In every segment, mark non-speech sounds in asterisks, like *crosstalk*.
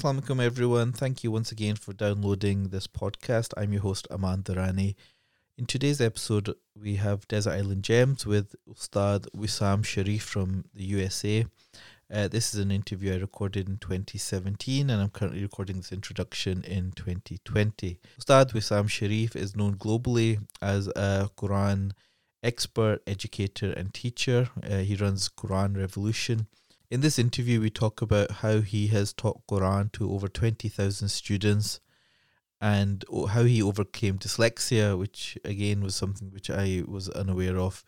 Assalamu alaikum, everyone. Thank you once again for downloading this podcast. I'm your host, Aman Durrani. In today's episode, we have Desert Island Gems with Ustad Wisam Sharieff from the USA. Uh, this is an interview I recorded in 2017, and I'm currently recording this introduction in 2020. Ustad Wisam Sharieff is known globally as a Quran expert, educator, and teacher. Uh, he runs Quran Revolution. In this interview, we talk about how he has taught Quran to over 20,000 students and how he overcame dyslexia, which again was something which I was unaware of.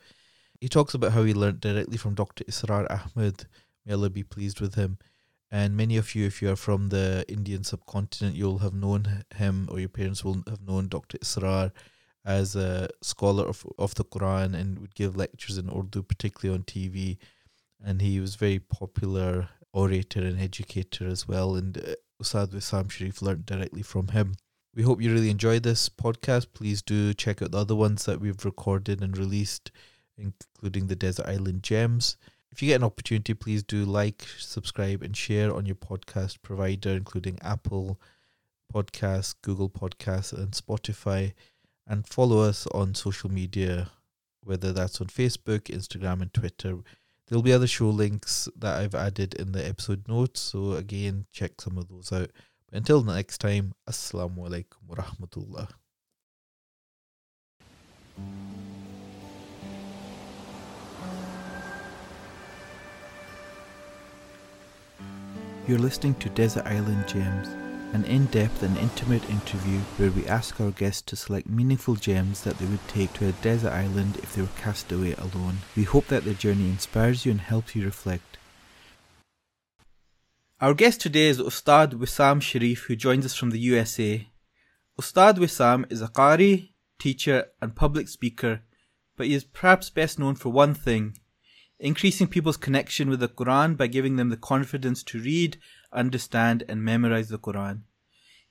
He talks about how he learned directly from Dr. Israr Ahmed. May Allah be pleased with him. And many of you, if you are from the Indian subcontinent, you'll have known him, or your parents will have known Dr. Israr as a scholar of, of the Quran and would give lectures in Urdu, particularly on TV. And he was very popular orator and educator as well. And uh, Ustad Wisam Sharieff learned directly from him. We hope you really enjoyed this podcast. Please do check out the other ones that we've recorded and released, including the Desert Island Gems. If you get an opportunity, please do like, subscribe, and share on your podcast provider, including Apple Podcasts, Google Podcasts, and Spotify. And follow us on social media, whether that's on Facebook, Instagram, and Twitter. There'll be other show links that I've added in the episode notes. So, again, check some of those out. But Until next time, Assalamu alaikum wa rahmatullah. You're listening to Desert Island Gems, an in depth and intimate interview where we ask our guests to select meaningful gems that they would take to a desert island if they were cast away alone. We hope that their journey inspires you and helps you reflect. Our guest today is Ustad Wisam Sharieff, who joins us from the USA. Ustad Wisam is a Qari, teacher, and public speaker, but he is perhaps best known for one thing increasing people's connection with the Quran by giving them the confidence to read, understand, and memorize the Quran.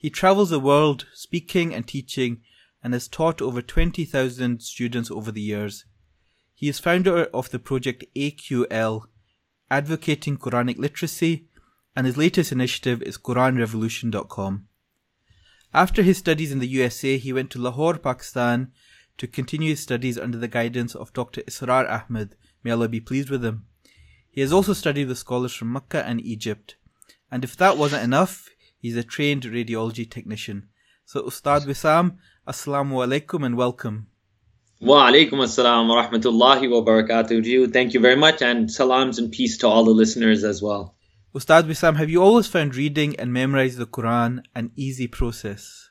He travels the world speaking and teaching and has taught over 20,000 students over the years. He is founder of the project AQL, advocating Quranic literacy and his latest initiative is QuranRevolution.com. After his studies in the USA, he went to Lahore, Pakistan to continue his studies under the guidance of Dr. Israr Ahmed, may Allah be pleased with him. He has also studied with scholars from Mecca and Egypt. And if that wasn't enough, he's a trained radiology technician. So Ustad Wisam, Assalamu alaikum and welcome. Wa alaikum assalam wa rahmatullahi wa barakatuh. Thank you very much and salams and peace to all the listeners as well. Ustad Wisam, have you always found reading and memorizing the Quran an easy process?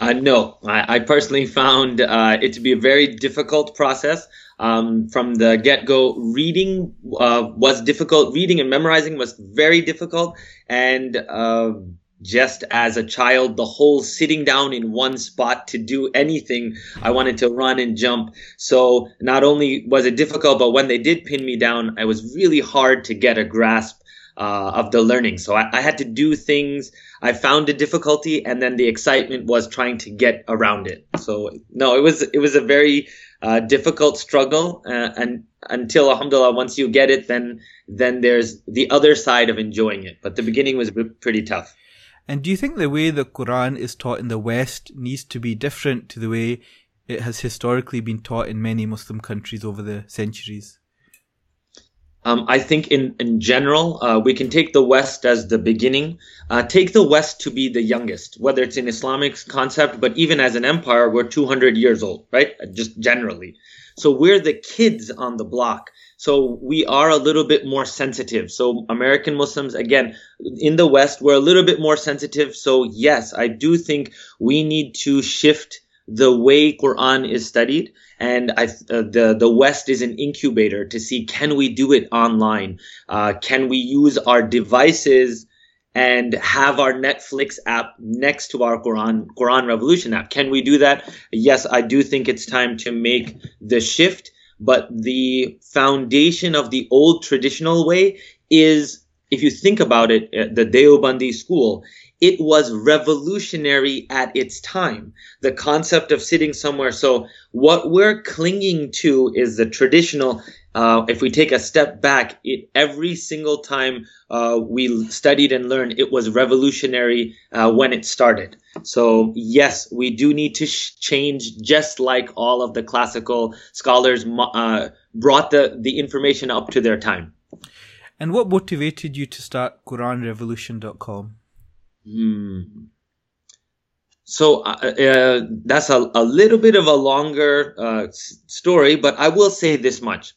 Uh, no, I, I, personally found uh, it to be a very difficult process. Um, from the get go, reading uh, was difficult. Reading and memorizing was very difficult. And uh, just as a child, the whole sitting down in one spot to do anything, I wanted to run and jump. So not only was it difficult, but when they did pin me down, it was really hard to get a grasp uh, of the learning. So I, I, had to do things. I found a difficulty, and then the excitement was trying to get around it. So no, it was it was a very uh, difficult struggle, uh, and until Alhamdulillah, once you get it, then then there's the other side of enjoying it. But the beginning was pretty tough. And do you think the way the Quran is taught in the West needs to be different to the way it has historically been taught in many Muslim countries over the centuries? Um, I think in, in general, uh, we can take the West as the beginning, uh, take the West to be the youngest, whether it's an Islamic concept, but even as an empire, we're 200 years old, right? Just generally. So we're the kids on the block. So we are a little bit more sensitive. So American Muslims, again, in the West, we're a little bit more sensitive. So yes, I do think we need to shift the way Quran is studied. And I, uh, the the West is an incubator to see can we do it online? Uh, can we use our devices and have our Netflix app next to our Quran Quran Revolution app? Can we do that? Yes, I do think it's time to make the shift. But the foundation of the old traditional way is, if you think about it, uh, the Deobandi school it was revolutionary at its time. The concept of sitting somewhere. So what we're clinging to is the traditional. Uh, if we take a step back, it, every single time uh, we studied and learned, it was revolutionary uh, when it started. So yes, we do need to sh- change, just like all of the classical scholars uh, brought the the information up to their time. And what motivated you to start QuranRevolution.com? Hmm. So uh, uh, that's a, a little bit of a longer uh, story, but I will say this much.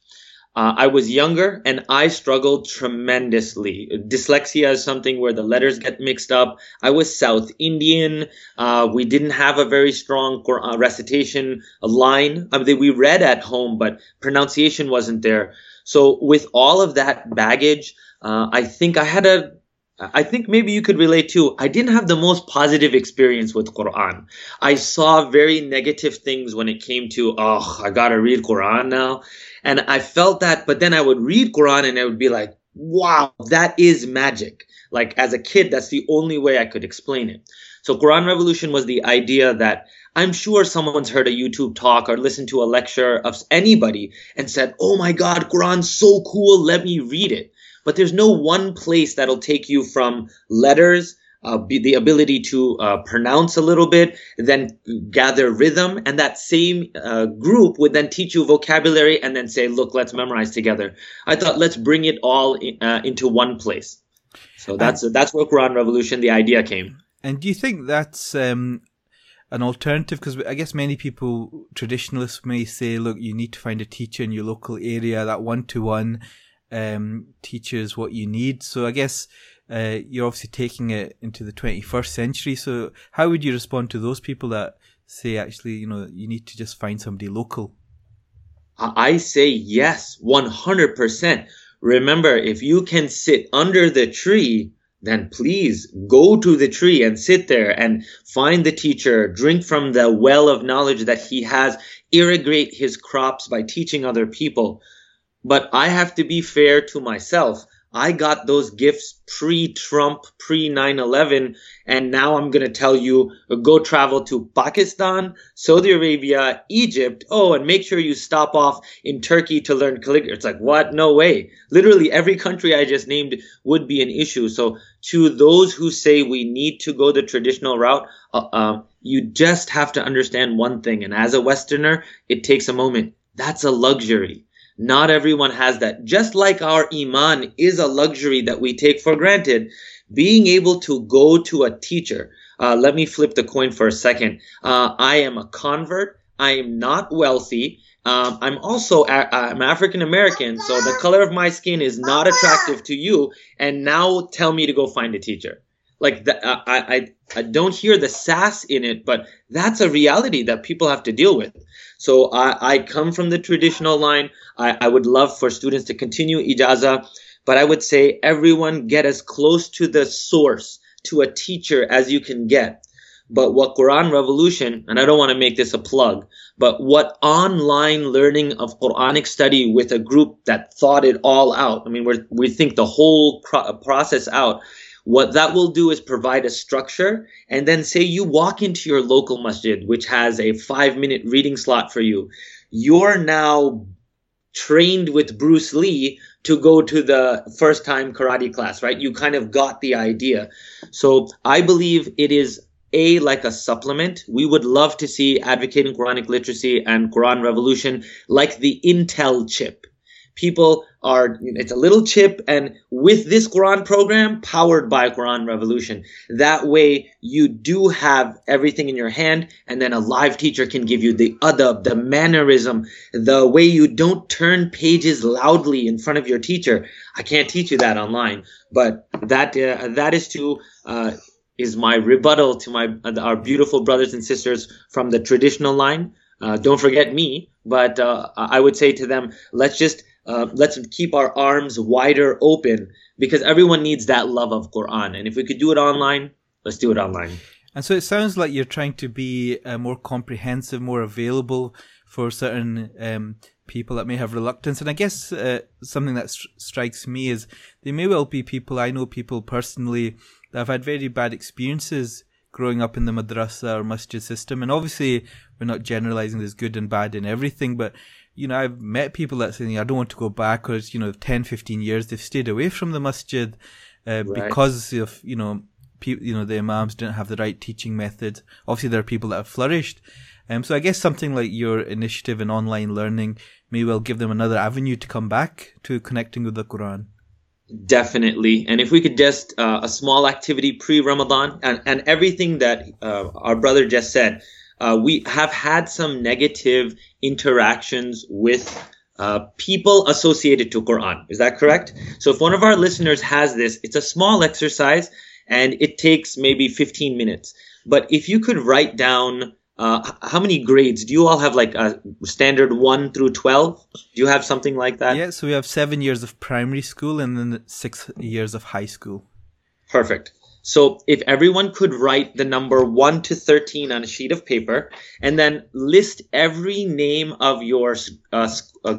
Uh, I was younger and I struggled tremendously. Dyslexia is something where the letters get mixed up. I was South Indian. Uh, we didn't have a very strong uh, recitation line. I mean, we read at home, but pronunciation wasn't there. So with all of that baggage, uh, I think I had a I think maybe you could relate too. I didn't have the most positive experience with Quran. I saw very negative things when it came to, oh, I gotta read Quran now. And I felt that, but then I would read Quran and I would be like, wow, that is magic. Like as a kid, that's the only way I could explain it. So Quran Revolution was the idea that I'm sure someone's heard a YouTube talk or listened to a lecture of anybody and said, Oh my God, Quran's so cool. Let me read it. But there's no one place that'll take you from letters, uh, the ability to uh, pronounce a little bit, then gather rhythm, and that same uh, group would then teach you vocabulary and then say, "Look, let's memorize together." I thought, let's bring it all in, uh, into one place. So that's that's where Quran Revolution, the idea came. And do you think that's um, an alternative? Because I guess many people, traditionalists, may say, look, you need to find a teacher in your local area, that one to one um, teaches what you need. So I guess uh, you're obviously taking it into the 21st century. So how would you respond to those people that say, actually, you know, you need to just find somebody local? I say yes, 100%. Remember, if you can sit under the tree, then please go to the tree and sit there and find the teacher, drink from the well of knowledge that he has, irrigate his crops by teaching other people. But I have to be fair to myself. I got those gifts pre Trump, pre 9 11, and now I'm going to tell you go travel to Pakistan, Saudi Arabia, Egypt. Oh, and make sure you stop off in Turkey to learn calligraphy. It's like, what? No way. Literally every country I just named would be an issue. So, to those who say we need to go the traditional route, uh, uh, you just have to understand one thing. And as a Westerner, it takes a moment. That's a luxury not everyone has that. Just like our iman is a luxury that we take for granted, being able to go to a teacher. Uh, let me flip the coin for a second. Uh, I am a convert. I am not wealthy. Um, I'm also a- I'm African American, so the color of my skin is not attractive to you. And now tell me to go find a teacher. Like the, uh, I, I I don't hear the sass in it, but that's a reality that people have to deal with. So I, I come from the traditional line. I, I would love for students to continue ijaza, but I would say everyone get as close to the source, to a teacher as you can get. But what Quran Revolution, and I don't want to make this a plug, but what online learning of Quranic study with a group that thought it all out. I mean, we we think the whole process out what that will do is provide a structure and then say you walk into your local masjid, which has a five minute reading slot for you. You're now trained with Bruce Lee to go to the first time karate class, right? You kind of got the idea. So I believe it is a like a supplement. We would love to see advocating Quranic literacy and Quran revolution like the Intel chip people are it's a little chip and with this quran program powered by quran revolution that way you do have everything in your hand and then a live teacher can give you the adab the mannerism the way you don't turn pages loudly in front of your teacher. I can't teach you that online but that uh, that is to uh, is my rebuttal to my uh, our beautiful brothers and sisters from the traditional line. Uh, don't forget me but uh, i would say to them let's just uh, let's keep our arms wider open because everyone needs that love of Quran. And if we could do it online, let's do it online. And so it sounds like you're trying to be uh, more comprehensive, more available for certain um, people that may have reluctance. And I guess uh, something that st- strikes me is they may well be people, I know people personally that have had very bad experiences growing up in the madrasa or masjid system. And obviously, we're not generalizing there's good and bad in everything, but you know, I've met people that say, I don't want to go back, or you know, 10, 15 years they've stayed away from the masjid uh, right. because of, you know, pe- you know, the imams didn't have the right teaching method. Obviously, there are people that have flourished. Um, so I guess something like your initiative in online learning may well give them another avenue to come back to connecting with the Quran. Definitely. And if we could just uh, a small activity pre Ramadan and, and everything that uh, our brother just said, uh, we have had some negative interactions with uh, people associated to Quran. Is that correct? So if one of our listeners has this, it's a small exercise and it takes maybe 15 minutes. But if you could write down uh, how many grades do you all have like a standard 1 through 12 do you have something like that yeah so we have seven years of primary school and then six years of high school perfect so if everyone could write the number 1 to 13 on a sheet of paper and then list every name of your uh,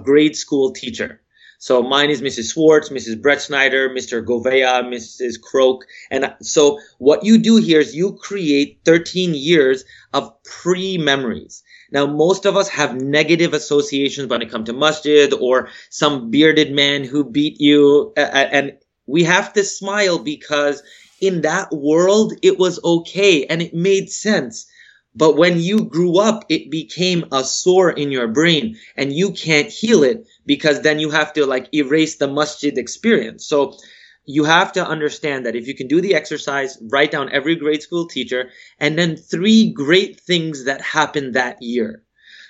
grade school teacher so mine is Mrs. Swartz, Mrs. Brett Snyder, Mr. Govea, Mrs. Croak. And so what you do here is you create 13 years of pre-memories. Now, most of us have negative associations when it comes to masjid or some bearded man who beat you. And we have to smile because in that world, it was okay and it made sense. But when you grew up, it became a sore in your brain and you can't heal it because then you have to like erase the masjid experience. So you have to understand that if you can do the exercise, write down every grade school teacher and then three great things that happened that year.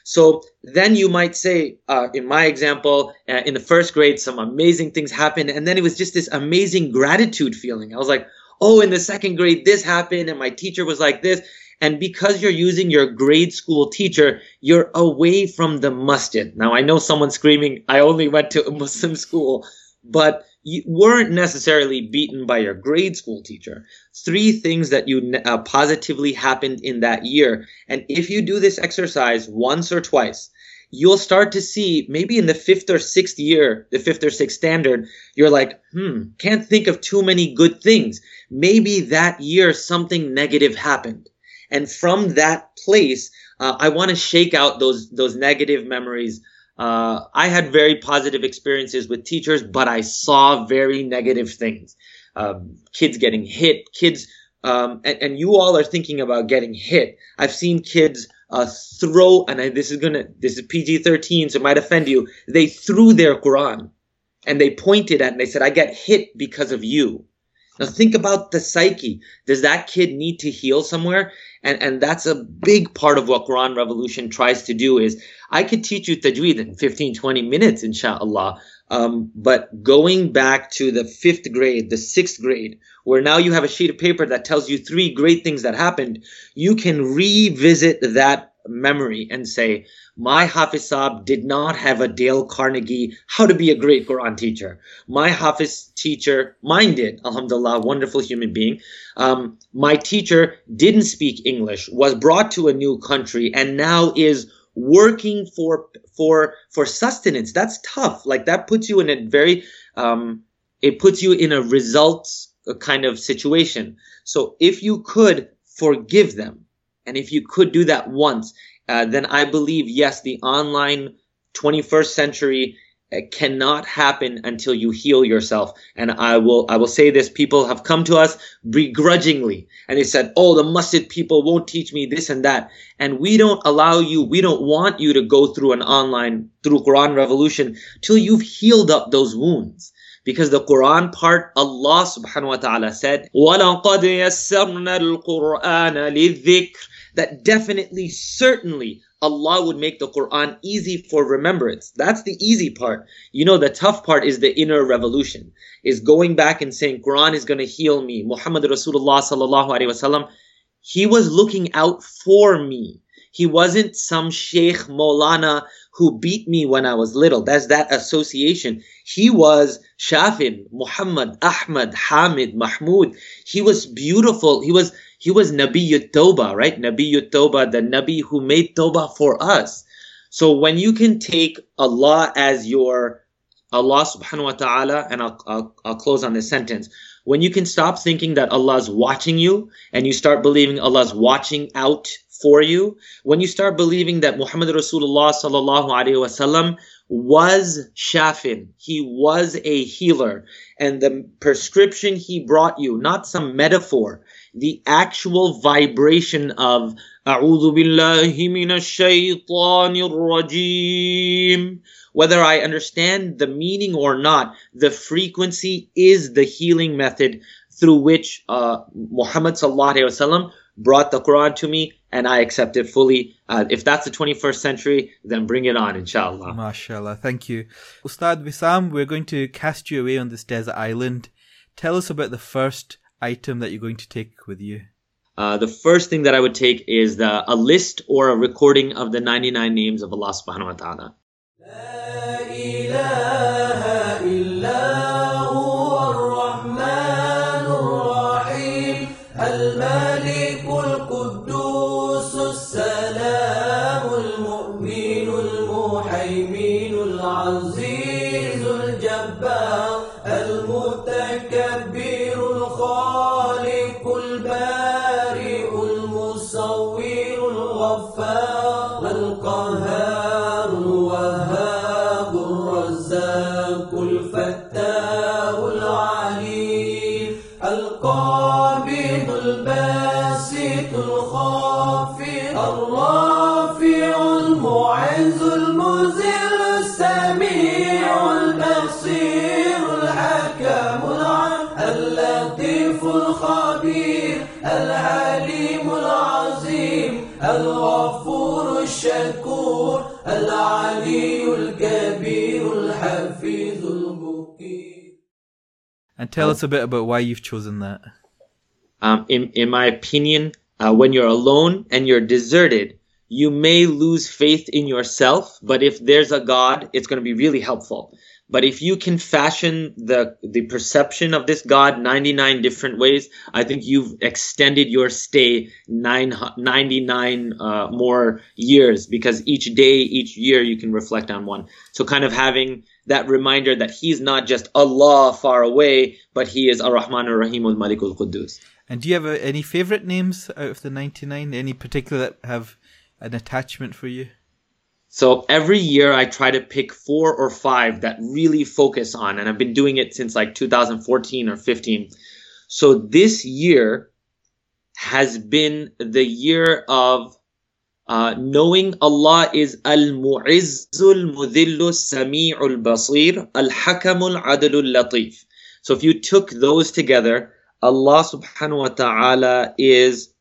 So then you might say, uh, in my example, uh, in the first grade, some amazing things happened. And then it was just this amazing gratitude feeling. I was like, oh, in the second grade, this happened. And my teacher was like this. And because you're using your grade school teacher, you're away from the masjid. Now, I know someone screaming, I only went to a Muslim school, but you weren't necessarily beaten by your grade school teacher. Three things that you uh, positively happened in that year. And if you do this exercise once or twice, you'll start to see maybe in the fifth or sixth year, the fifth or sixth standard, you're like, hmm, can't think of too many good things. Maybe that year something negative happened. And from that place, uh, I want to shake out those those negative memories. Uh, I had very positive experiences with teachers, but I saw very negative things. Um, kids getting hit, kids, um, and, and, you all are thinking about getting hit. I've seen kids uh, throw, and I, this is gonna, this is PG-13, so it might offend you. They threw their Quran, and they pointed at, and they said, "I get hit because of you." Now think about the psyche. Does that kid need to heal somewhere? And, and that's a big part of what Quran Revolution tries to do is I could teach you tajweed in 15, 20 minutes, inshallah. Um, but going back to the fifth grade, the sixth grade, where now you have a sheet of paper that tells you three great things that happened, you can revisit that memory and say, my Hafiz Saab did not have a Dale Carnegie, how to be a great Quran teacher. My Hafiz teacher, mine did, alhamdulillah, wonderful human being. Um, my teacher didn't speak English, was brought to a new country, and now is working for, for, for sustenance. That's tough. Like that puts you in a very, um, it puts you in a results kind of situation. So if you could forgive them, and if you could do that once, uh, then I believe, yes, the online 21st century uh, cannot happen until you heal yourself. And I will, I will say this, people have come to us begrudgingly and they said, Oh, the masjid people won't teach me this and that. And we don't allow you, we don't want you to go through an online, through Quran revolution till you've healed up those wounds. Because the Quran part, Allah subhanahu wa ta'ala said, وَلَقَدْ يَسَّرْنَا الْقُرْآنَ لِلذِّكْرِ that definitely, certainly, Allah would make the Quran easy for remembrance. That's the easy part. You know, the tough part is the inner revolution, is going back and saying, Quran is going to heal me. Muhammad Rasulullah sallallahu alaihi wasallam, he was looking out for me. He wasn't some Sheikh Maulana who beat me when I was little. That's that association. He was Shafin, Muhammad, Ahmad, Hamid, Mahmud. He was beautiful. He was he was Nabi Toba, right? Nabi Toba, the Nabi who made Toba for us. So when you can take Allah as your Allah subhanahu wa ta'ala, and I'll, I'll, I'll close on this sentence. When you can stop thinking that Allah's watching you and you start believing Allah's watching out for you, when you start believing that Muhammad Rasulullah sallallahu alaihi wasallam was shafin, he was a healer, and the prescription he brought you, not some metaphor, the actual vibration of أعوذ بالله من الشيطان الرجيم whether I understand the meaning or not, the frequency is the healing method through which uh, Muhammad sallallahu brought the Quran to me, and I accept it fully. Uh, if that's the 21st century, then bring it on, inshallah. MashaAllah. Thank you. Ustad Wisam, we're going to cast you away on this desert island. Tell us about the first item that you're going to take with you. Uh, the first thing that I would take is the, a list or a recording of the 99 names of Allah subhanahu wa ta'ala. Tell us a bit about why you've chosen that. Um, in, in my opinion, uh, when you're alone and you're deserted, you may lose faith in yourself, but if there's a God, it's going to be really helpful. But if you can fashion the the perception of this God 99 different ways, I think you've extended your stay nine, 99 uh, more years because each day, each year, you can reflect on one. So kind of having that reminder that He's not just Allah far away, but He is Ar-Rahman Ar-Rahim Al-Malik Al-Quddus. And do you have uh, any favorite names out of the 99? Any particular that have an attachment for you? So every year I try to pick four or five that really focus on, and I've been doing it since like 2014 or 15. So this year has been the year of uh, knowing Allah is Al-Mu'izzul Mudhillu Sami'ul Basir Al-Hakamul Adlul Latif. So if you took those together, Allah subhanahu wa ta'ala is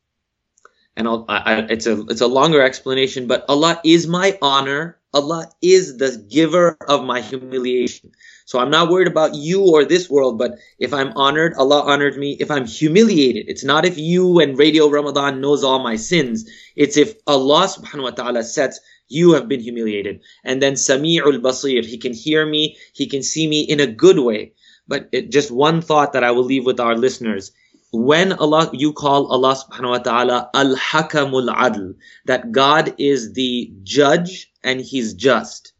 and I'll, I, it's a it's a longer explanation, but Allah is my honor. Allah is the giver of my humiliation. So I'm not worried about you or this world, but if I'm honored, Allah honored me. If I'm humiliated, it's not if you and Radio Ramadhan knows all my sins. It's if Allah subhanahu wa ta'ala sets you have been humiliated. And then Sami'ul Basir, He can hear me, He can see me in a good way. But it, just one thought that I will leave with our listeners when Allah you call Allah subhanahu wa ta'ala al hakamul adl that God is the judge and he's just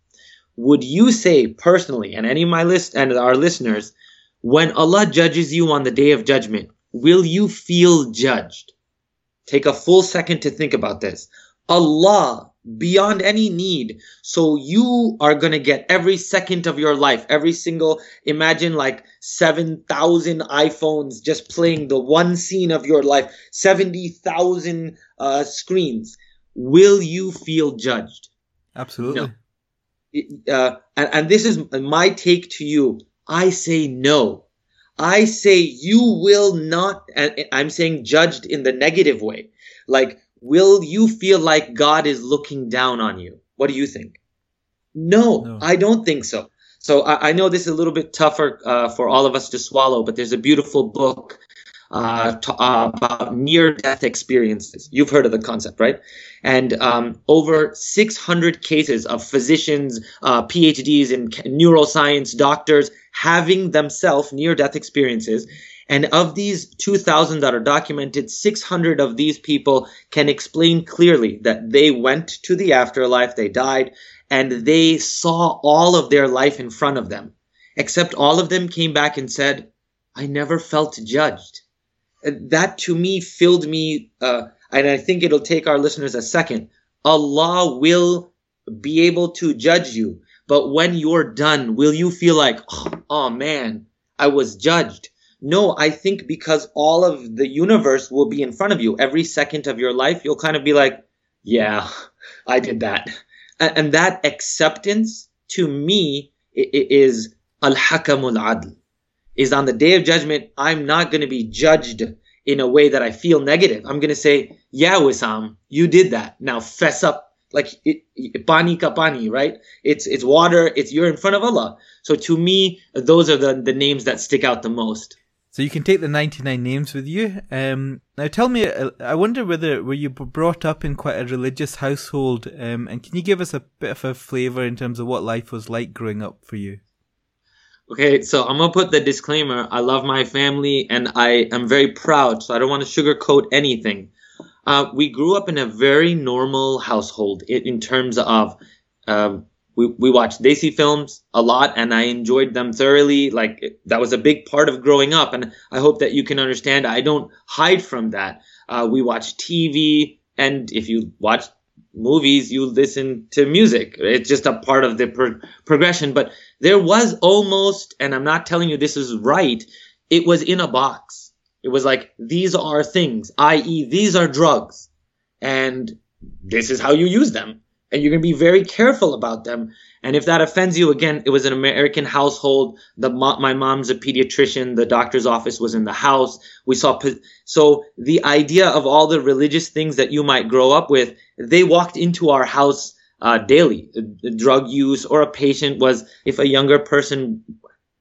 would you say personally and any of my list and our listeners when Allah judges you on the day of judgment will you feel judged take a full second to think about this Allah beyond any need. So you are going to get every second of your life, every single, imagine like 7,000 iPhones just playing the one scene of your life, 70,000 uh, screens. Will you feel judged? Absolutely. No. Uh, and, and this is my take to you. I say no. I say you will not, and I'm saying judged in the negative way. Like will you feel like God is looking down on you? What do you think? No, no. I don't think so. So I, I, know this is a little bit tougher uh, for all of us to swallow, but there's a beautiful book uh, to, uh, about near-death experiences. You've heard of the concept, right? And um, over 600 cases of physicians, uh, PhDs in neuroscience, doctors having themselves near-death experiences and of these 2,000 that are documented, 600 of these people can explain clearly that they went to the afterlife, they died, and they saw all of their life in front of them. Except all of them came back and said, I never felt judged. That to me filled me, uh, and I think it'll take our listeners a second. Allah will be able to judge you. But when you're done, will you feel like, oh, oh man, I was judged? No, I think because all of the universe will be in front of you every second of your life, you'll kind of be like, yeah, I did that. And that acceptance to me is al-hakamul adl. Is on the day of judgment, I'm not going to be judged in a way that I feel negative. I'm going to say, yeah, Wisam, you did that. Now fess up. Like it, pani ka pani, right? It's it's water. It's you're in front of Allah. So to me, those are the the names that stick out the most. So you can take the 99 names with you. Um, now tell me, uh, I wonder whether were you brought up in quite a religious household, um, and can you give us a bit of a flavour in terms of what life was like growing up for you? Okay, so I'm gonna put the disclaimer. I love my family, and I am very proud. So I don't want to sugarcoat anything. Uh, we grew up in a very normal household in, terms of um, we, we watched Desi films a lot and I enjoyed them thoroughly. Like that was a big part of growing up. And I hope that you can understand. I don't hide from that. Uh, we watch TV and if you watch movies, you listen to music. It's just a part of the pro- progression. But there was almost, and I'm not telling you this is right. It was in a box. It was like, these are things, i.e. these are drugs and this is how you use them and you're going to be very careful about them. And if that offends you, again, it was an American household. The my mom's a pediatrician. The doctor's office was in the house. We saw so the idea of all the religious things that you might grow up with, they walked into our house uh, daily. Drug use or a patient was if a younger person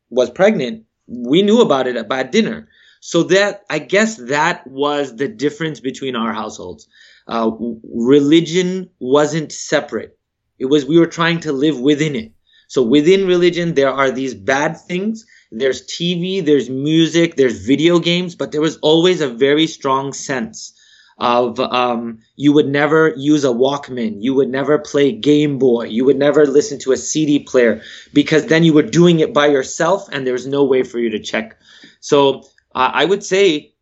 was pregnant, we knew about it at dinner. So that I guess that was the difference between our households uh, religion wasn't separate. It was, we were trying to live within it. So within religion, there are these bad things. There's TV, there's music, there's video games, but there was always a very strong sense of um, you would never use a Walkman, you would never play Game Boy, you would never listen to a CD player because then you were doing it by yourself and there was no way for you to check. So uh, I would say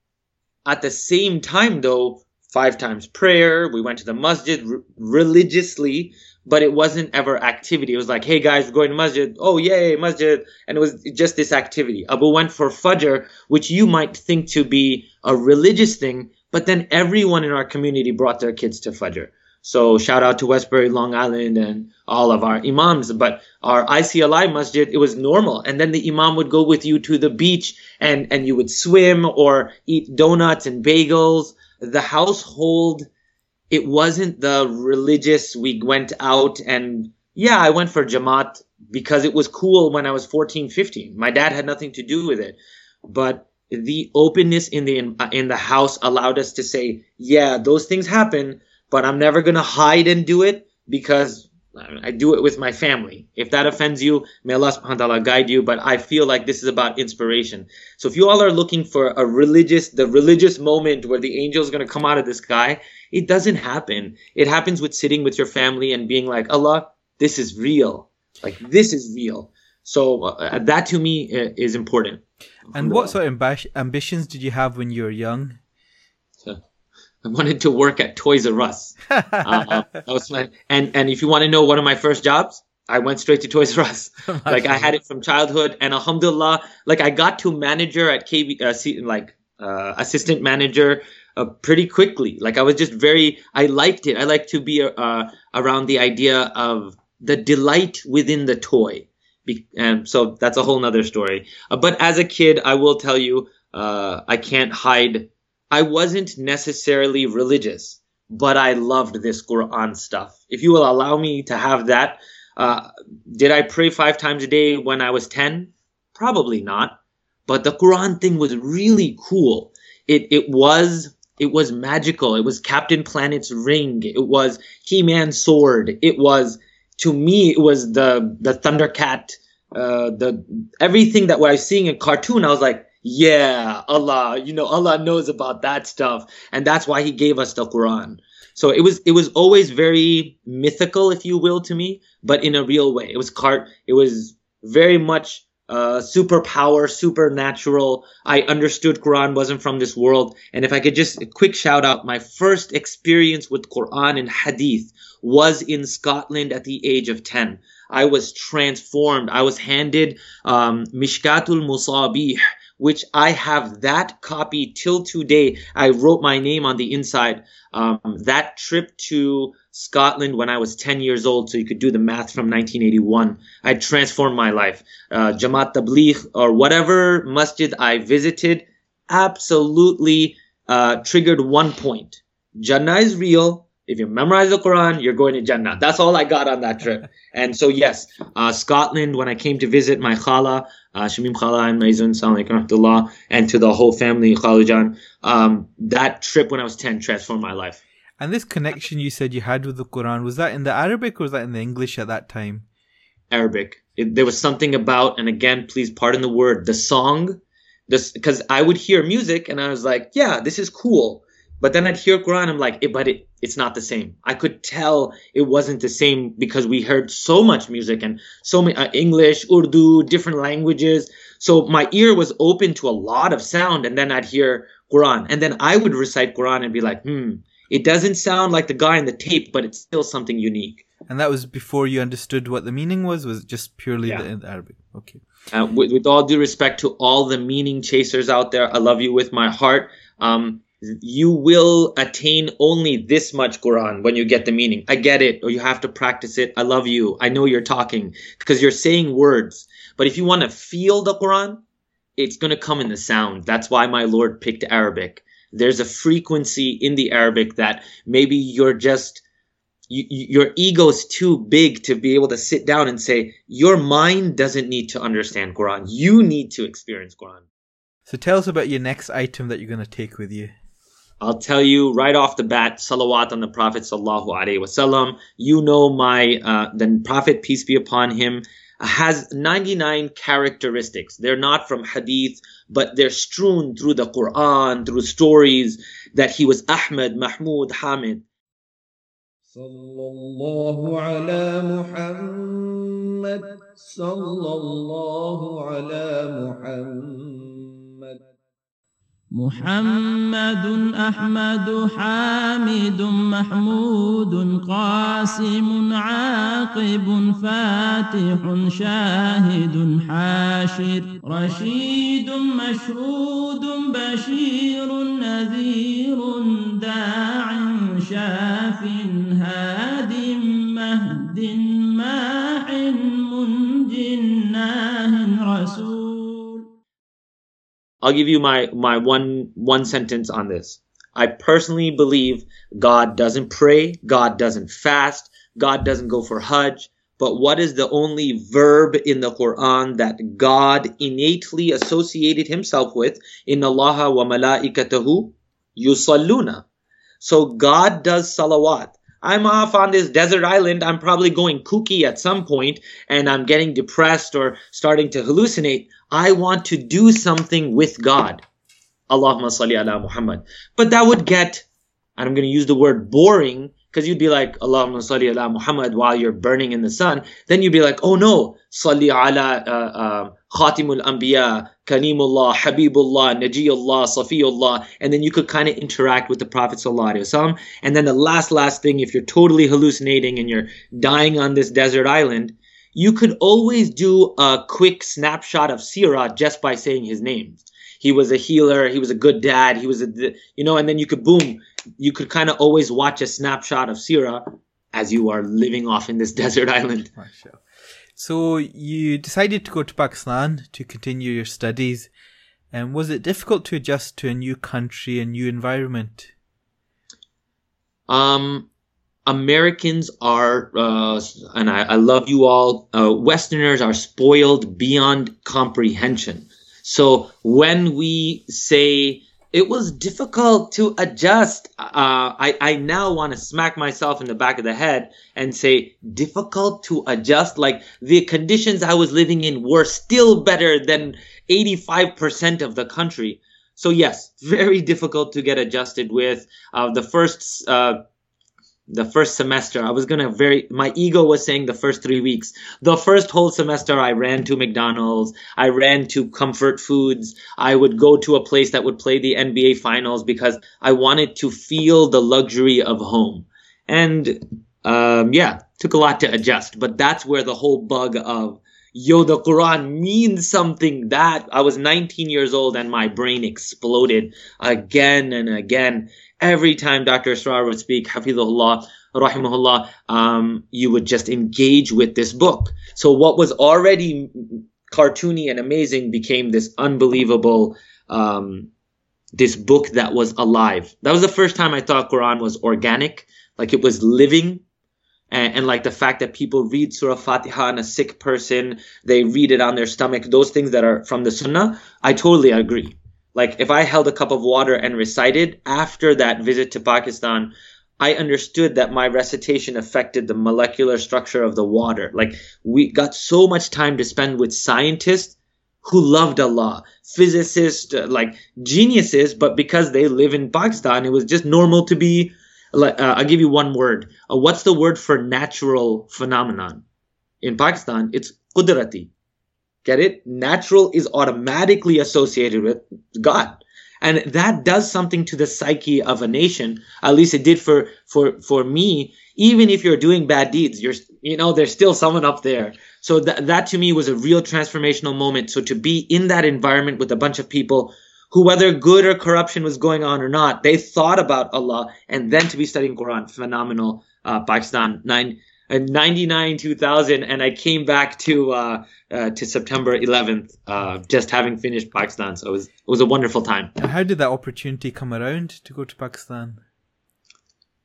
at the same time though, five times prayer. We went to the masjid r- religiously, but it wasn't ever activity. It was like, hey guys, we're going to masjid. Oh, yay, masjid. And it was just this activity. Abu went for Fajr, which you might think to be a religious thing, but then everyone in our community brought their kids to Fajr. So shout out to Westbury, Long Island, and all of our imams. But our ICLI masjid, it was normal. And then the imam would go with you to the beach and, and you would swim or eat donuts and bagels the household, it wasn't the religious, we went out and yeah, I went for Jamaat because it was cool when I was 14, 15. My dad had nothing to do with it. But the openness in the in the house allowed us to say, yeah, those things happen, but I'm never going to hide and do it because I do it with my family. If that offends you, may Allah subhanahu wa ta'ala guide you, but I feel like this is about inspiration. So if you all are looking for a religious, the religious moment where the angel is going to come out of the sky, it doesn't happen. It happens with sitting with your family and being like, Allah, this is real. Like, this is real. So uh, that to me uh, is important. And what sort of amb- ambitions did you have when you were young? I wanted to work at Toys R Us. *laughs* uh, that was my, and and if you want to know one of my first jobs, I went straight to Toys R Us. *laughs* like I had it from childhood, and Alhamdulillah, like I got to manager at KB, uh, like uh, assistant manager uh, pretty quickly. Like I was just very, I liked it. I like to be uh, around the idea of the delight within the toy. Be- and so that's a whole nother story. Uh, but as a kid, I will tell you, uh, I can't hide I wasn't necessarily religious, but I loved this Quran stuff. If you will allow me to have that, uh, did I pray five times a day when I was 10? Probably not. But the Quran thing was really cool. It, it was, it was magical. It was Captain Planet's ring. It was He-Man's sword. It was, to me, it was the, the Thundercat, uh, the, everything that I was seeing in cartoon. I was like, yeah, Allah, you know, Allah knows about that stuff. And that's why he gave us the Quran. So it was, it was always very mythical, if you will, to me, but in a real way. It was cart, it was very much, uh, superpower, supernatural. I understood Quran wasn't from this world. And if I could just a quick shout out, my first experience with Quran and Hadith was in Scotland at the age of 10. I was transformed. I was handed um, Mishkatul Masabih, which I have that copy till today. I wrote my name on the inside. Um, that trip to Scotland when I was 10 years old, so you could do the math from 1981. I transformed my life. Uh, Jamaat Tabligh or whatever masjid I visited absolutely uh, triggered one point. Jannah is real. If you memorize the Quran, you're going to Jannah. That's all I got on that trip. And so, yes, uh, Scotland, when I came to visit my Khala, Shamim Khala and Maizun, Salam and to the whole family, Khalujan, um, that trip when I was 10 transformed my life. And this connection you said you had with the Quran, was that in the Arabic or was that in the English at that time? Arabic. It, there was something about, and again, please pardon the word, the song, this, because I would hear music and I was like, yeah, this is cool. But then I'd hear Quran, I'm like, it, but it, it's not the same. I could tell it wasn't the same because we heard so much music and so many uh, English, Urdu, different languages. So my ear was open to a lot of sound, and then I'd hear Quran, and then I would recite Quran and be like, hmm, it doesn't sound like the guy in the tape, but it's still something unique. And that was before you understood what the meaning was. Was it just purely yeah. the, the Arabic? Okay. Uh, with, with, all due respect to all the meaning chasers out there, I love you with my heart. Um, you will attain only this much Quran when you get the meaning. I get it, or you have to practice it. I love you. I know you're talking because you're saying words. But if you want to feel the Quran, it's going to come in the sound. That's why my Lord picked Arabic. There's a frequency in the Arabic that maybe you're just you, your ego is too big to be able to sit down and say your mind doesn't need to understand Quran. You need to experience Quran. So tell us about your next item that you're going to take with you. I'll tell you right off the bat, salawat on the Prophet sallallahu alaihi wasallam. You know my uh, the Prophet peace be upon him has 99 characteristics. They're not from hadith, but they're strewn through the Quran, through stories that he was Ahmed, Mahmud, Hamid. Sallallahu ala Muhammad, sallallahu ala Muhammad. محمد أحمد حامد محمود قاسم عاقب فاتح شاهد حاشر رشيد مشهود بشير نذير داع شاف هاد مهد ماح I'll give you my, my one, one sentence on this. I personally believe God doesn't pray, God doesn't fast, God doesn't go for Hajj. But what is the only verb in the Quran that God innately associated himself with? In Allah wa malaikatahu yusalluna. So God does salawat. I'm off on this desert island. I'm probably going kooky at some point and I'm getting depressed or starting to hallucinate. I want to do something with God. Allahumma salli ala Muhammad. But that would get, and I'm going to use the word boring, because you'd be like, Allahumma salli ala Muhammad while you're burning in the sun. Then you'd be like, oh no, salli ala uh, uh, Khatimul Anbiya, Kalimullah, Habibullah, Najiyullah, Safiyullah. And then you could kind of interact with the Prophet. And then the last, last thing, if you're totally hallucinating and you're dying on this desert island, you could always do a quick snapshot of Sirah just by saying his name. He was a healer. He was a good dad. He was a, you know, and then you could boom, you could kind of always watch a snapshot of Sirah as you are living off in this *laughs* desert island. So you decided to go to Pakistan to continue your studies. And was it difficult to adjust to a new country, a new environment? Um, Americans are, uh, and I, I, love you all, uh, Westerners are spoiled beyond comprehension. So when we say it was difficult to adjust, uh, I, I now want to smack myself in the back of the head and say difficult to adjust. Like the conditions I was living in were still better than 85% of the country. So yes, very *laughs* difficult to get adjusted with. Uh, the first uh, the first semester, I was gonna very, my ego was saying the first three weeks. The first whole semester, I ran to McDonald's. I ran to comfort foods. I would go to a place that would play the NBA finals because I wanted to feel the luxury of home. And, um, yeah, took a lot to adjust, but that's where the whole bug of, yo, the Quran means something that I was 19 years old and my brain exploded again and again every time Dr. Israr would speak, Hafizullah, Rahimahullah, um, you would just engage with this book. So what was already cartoony and amazing became this unbelievable, um, this book that was alive. That was the first time I thought Quran was organic, like it was living. And, and, like the fact that people read Surah Fatiha on a sick person, they read it on their stomach, those things that are from the Sunnah, I totally agree. Like if I held a cup of water and recited after that visit to Pakistan, I understood that my recitation affected the molecular structure of the water. Like we got so much time to spend with scientists who loved Allah, physicists, uh, like geniuses, but because they live in Pakistan, it was just normal to be. Uh, I'll give you one word. Uh, what's the word for natural phenomenon? In Pakistan, it's qudrati. Get it? Natural is automatically associated with God. And that does something to the psyche of a nation. At least it did for, for, for me. Even if you're doing bad deeds, you're, you know, there's still someone up there. So that, that to me was a real transformational moment. So to be in that environment with a bunch of people who, whether good or corruption was going on or not, they thought about Allah and then to be studying Quran, phenomenal. Uh, Pakistan, nine, 99 2000 and i came back to uh, uh, to september 11th uh, just having finished pakistan so it was it was a wonderful time how did that opportunity come around to go to pakistan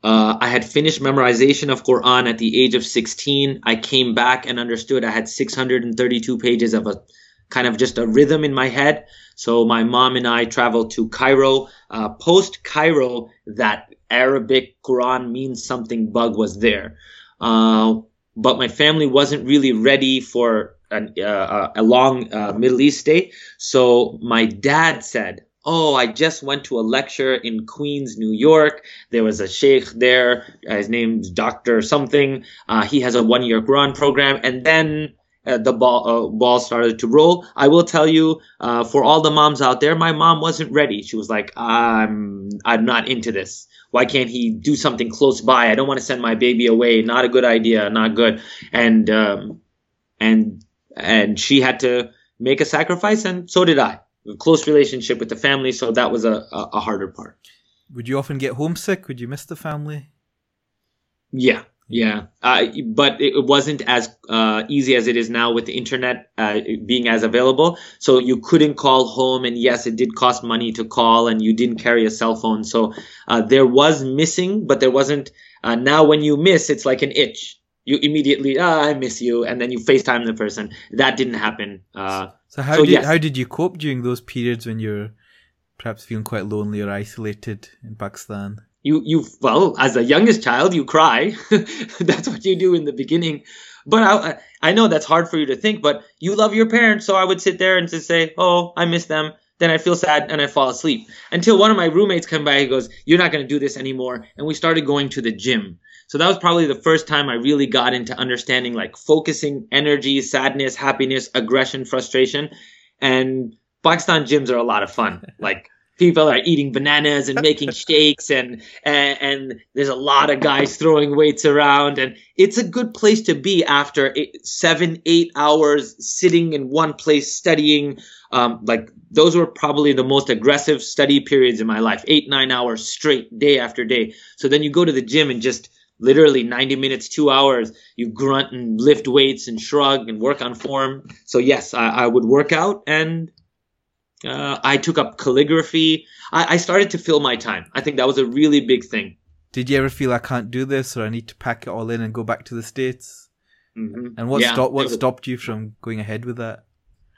uh, I had finished memorization of Quran at the age of 16. I came back and understood I had 632 pages of a kind of just a rhythm in my head. So my mom and I traveled to Cairo. Uh, Post Cairo, that Arabic Quran means something bug was there. Uh, but my family wasn't really ready for an, uh, a long uh, Middle East stay. So my dad said, Oh, I just went to a lecture in Queens, New York. There was a sheikh there. His name's Dr. something. Uh, he has a one year Quran program. And then uh, the ball, uh, ball started to roll. I will tell you, uh, for all the moms out there, my mom wasn't ready. She was like, I'm, I'm not into this. Why can't he do something close by? I don't want to send my baby away. Not a good idea. Not good. And, um, and, and she had to make a sacrifice and so did I. A close relationship with the family. So that was a, a, a harder part. Would you often get homesick? Would you miss the family? Yeah. Yeah, uh, but it wasn't as uh, easy as it is now with the internet uh, being as available. So you couldn't call home, and yes, it did cost money to call, and you didn't carry a cell phone. So uh, there was missing, but there wasn't. Uh, now, when you miss, it's like an itch. You immediately, ah, I miss you, and then you FaceTime the person. That didn't happen. Uh, so how so did yes. how did you cope during those periods when you're perhaps feeling quite lonely or isolated in Pakistan? You you well as a youngest child you cry. *laughs* That's what you do in the beginning. But I, I know that's hard for you to think but you love your parents so i would sit there and just say oh i miss them. Then i feel sad and i fall asleep. Until one of my roommates come by he goes you're not going to do this anymore. And we started going to the gym. So that was probably the first time i really got into understanding like focusing energy sadness happiness aggression frustration. And pakistan gyms are a lot of fun. Like people are eating bananas and making *laughs* shakes and, and, and there's a lot of guys throwing weights around and it's a good place to be after eight, seven eight hours sitting in one place studying. Um, like those were probably the most aggressive study periods in my life eight nine hours straight day after day. So then you go to the gym and just literally 90 minutes two hours you grunt and lift weights and shrug and work on form. So yes I, I would work out and uh, I took up calligraphy. I, I started to fill my time. I think that was a really big thing. Did you ever feel I can't do this, or I need to pack it all in and go back to the states? Mm-hmm. And what yeah, stopped what stopped you from going ahead with that?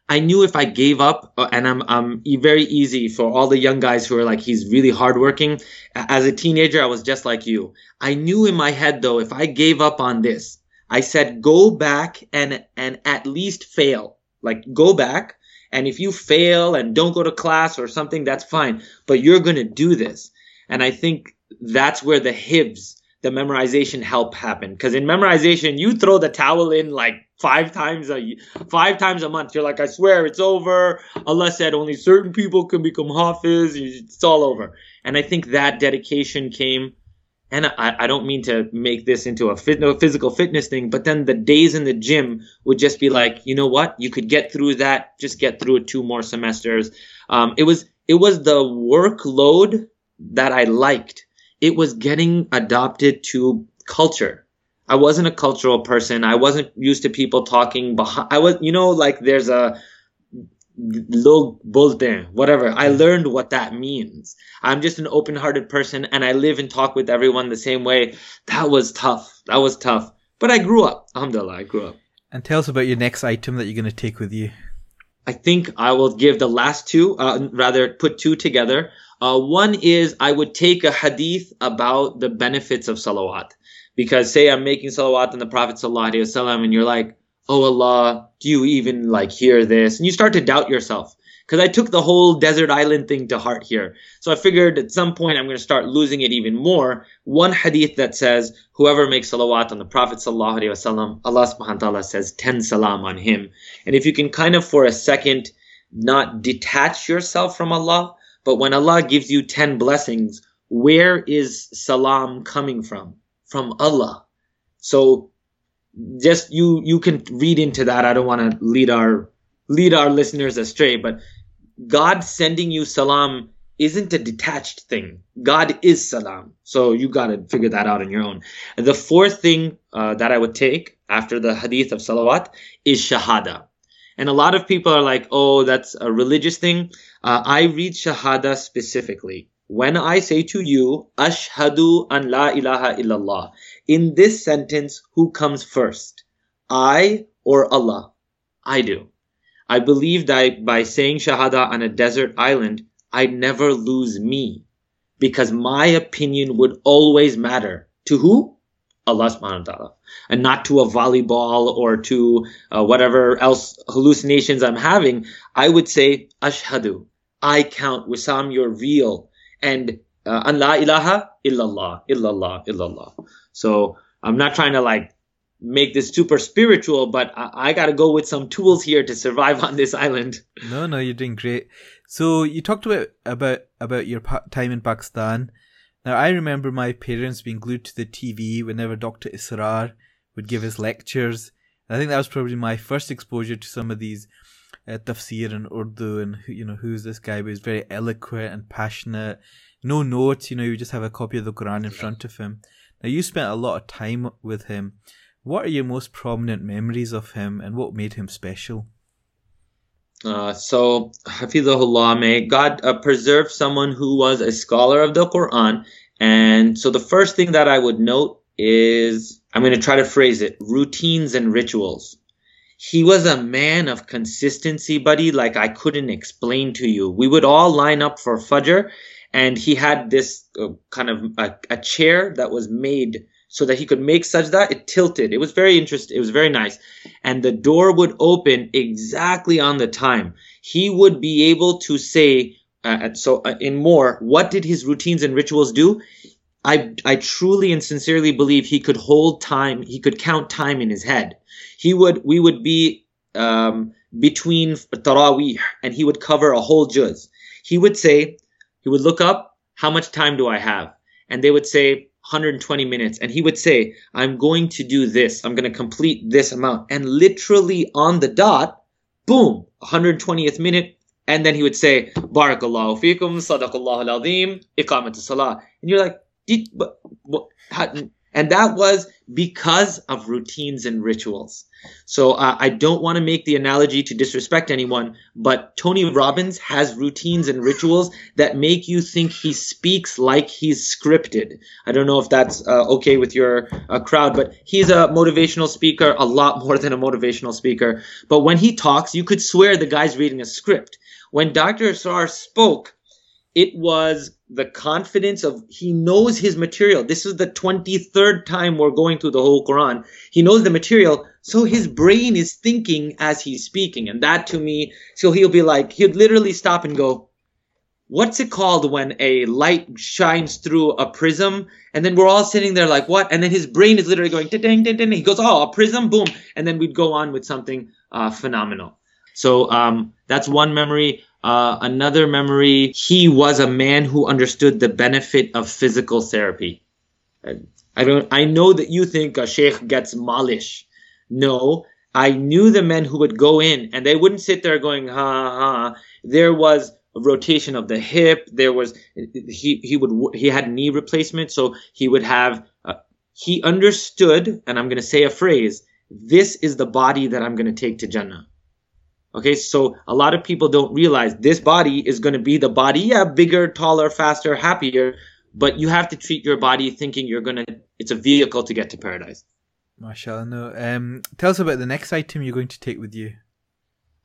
I knew if I gave up, uh, and I'm I'm very easy for all the young guys who are like he's really hardworking. As a teenager, I was just like you. I knew in my head though, if I gave up on this, I said go back and and at least fail. Like go back, and if you fail and don't go to class or something, that's fine. But you're going to do this. And I think that's where the hibs, the memorization help happen. Because in memorization, you throw the towel in like five times a five times a month. You're like, I swear it's over. Allah said only certain people can become hafiz. It's all over. And I think that dedication came. And I, I don't mean to make this into a, fit, a physical fitness thing, but then the days in the gym would just be like, you know what? You could get through that. Just get through two more semesters. Um, it was it was the workload that I liked it was getting adopted to culture. I wasn't a cultural person. I wasn't used to people talking behind. I was, you know, like there's a log bolte, whatever. I learned what that means. I'm just an open-hearted person, and I live and talk with everyone the same way. That was tough. That was tough. But I grew up. Alhamdulillah, I grew up. And tell us about your next item that you're going to take with you. I think I will give the last two, uh, rather put two together. Uh, one is I would take a hadith about the benefits of salawat. Because say I'm making salawat on the Prophet Sallallahu Alaihi wasallam and you're like, oh Allah, do you even like hear this? And you start to doubt yourself. Because I took the whole desert island thing to heart here. So I figured at some point I'm going to start losing it even more. One hadith that says, whoever makes salawat on the Prophet wasallam, Allah subhanahu wa ta'ala says 10 salam on him. And if you can kind of for a second not detach yourself from Allah, but when Allah gives you 10 blessings, where is salam coming from? From Allah. So just you you can read into that. I don't want to lead our lead our listeners astray, but God sending you salam isn't a detached thing. God is salam. So you got to figure that out on your own. The fourth thing uh, that I would take after the hadith of salawat is shahada. And a lot of people are like, oh, that's a religious thing. Uh, I read Shahada specifically. When I say to you, Ashhadu an la ilaha illallah, in this sentence, who comes first? I or Allah? I do. I believe that by saying Shahada on a desert island, I'd never lose me. Because my opinion would always matter. To who? Allah subhanahu wa ta'ala and not to a volleyball or to uh, whatever else hallucinations I'm having, I would say, Ashhadu. I count, Wisam, you're real. And uh, la ilaha illallah, illallah, illallah. So I'm not trying to like make this super spiritual, but I, I got to go with some tools here to survive on this island. No, no, you're doing great. So you talked about about about your time in Pakistan. Now, I remember my parents being glued to the TV whenever Dr. Israr would give his lectures. I think that was probably my first exposure to some of these uh, tafsir and Urdu and, you know, who's this guy? But he's very eloquent and passionate. No notes, you know, you just have a copy of the Quran in front of him. Now, you spent a lot of time with him. What are your most prominent memories of him and what made him special? Uh, so, Hafizahullah, may God uh, preserve someone who was a scholar of the Quran. And so the first thing that I would note is, I'm going to try to phrase it, routines and rituals. He was a man of consistency, buddy, like I couldn't explain to you. We would all line up for Fajr, and he had this uh, kind of a, a chair that was made so that he could make sajda. It tilted. It was very interesting. It was very nice. And the door would open exactly on the time. He would be able to say, uh, so uh, in more, what did his routines and rituals do? I, I truly and sincerely believe he could hold time. He could count time in his head. He would, we would be, um, between Taraweeh and he would cover a whole juz. He would say, he would look up, how much time do I have? And they would say, 120 minutes and he would say, I'm going to do this. I'm going to complete this amount. And literally on the dot, boom, 120th minute. And then he would say, Barakallahu fikum, sadaqallahu al-azim, iqamat salah. And you're like, Did, what, what, and that was because of routines and rituals. So uh, I don't want to make the analogy to disrespect anyone, but Tony Robbins has routines and rituals that make you think he speaks like he's scripted. I don't know if that's uh, okay with your uh, crowd, but he's a motivational speaker, a lot more than a motivational speaker. But when he talks, you could swear the guy's reading a script. When Dr. Sar spoke, it was the confidence of he knows his material. This is the 23rd time we're going through the whole Quran. He knows the material, so his brain is thinking as he's speaking. And that to me, so he'll be like, he'd literally stop and go, what's it called when a light shines through a prism? And then we're all sitting there like what? And then his brain is literally going ding ding ding. He goes oh a prism? Boom. And then we'd go on with something uh, phenomenal. So um, that's one memory uh, another memory he was a man who understood the benefit of physical therapy i don't i know that you think a sheikh gets malish no i knew the men who would go in and they wouldn't sit there going ha ha there was rotation of the hip. There was he he would he had knee replacement, so he would have uh, he understood, and I'm going to say a phrase. This is the body that I'm going to take to Jannah. Okay, so a lot of people don't realize this body is going to be the body, yeah, bigger, taller, faster, happier, but you have to treat your body thinking you're going to, it's a vehicle to get to paradise. MashaAllah. No. Um, tell us about the next item you're going to take with you.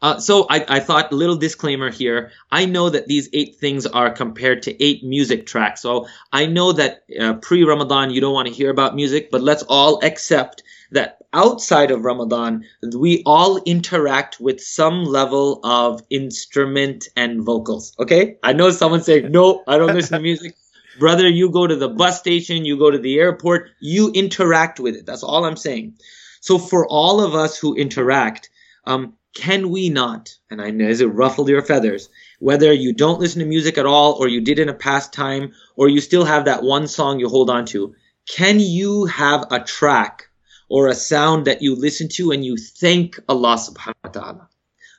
Uh, so I, I thought, a little disclaimer here. I know that these eight things are compared to eight music tracks. So I know that uh, pre-Ramadan you don't want to hear about music, but let's all accept that outside of Ramadan we all interact with some level of instrument and vocals. Okay? I know someone saying, no, I don't listen to music. *laughs* Brother, you go to the bus station, you go to the airport, you interact with it. That's all I'm saying. So for all of us who interact, um, can we not, and I know it ruffled your feathers, whether you don't listen to music at all or you did in a past time or you still have that one song you hold on to, can you have a track or a sound that you listen to and you thank Allah subhanahu wa ta'ala?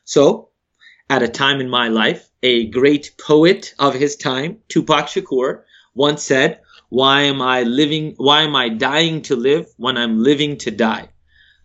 So, at a time in my life, a great poet of his time, Tupac Shakur, once said, why am I living, why am I dying to live when I'm living to die?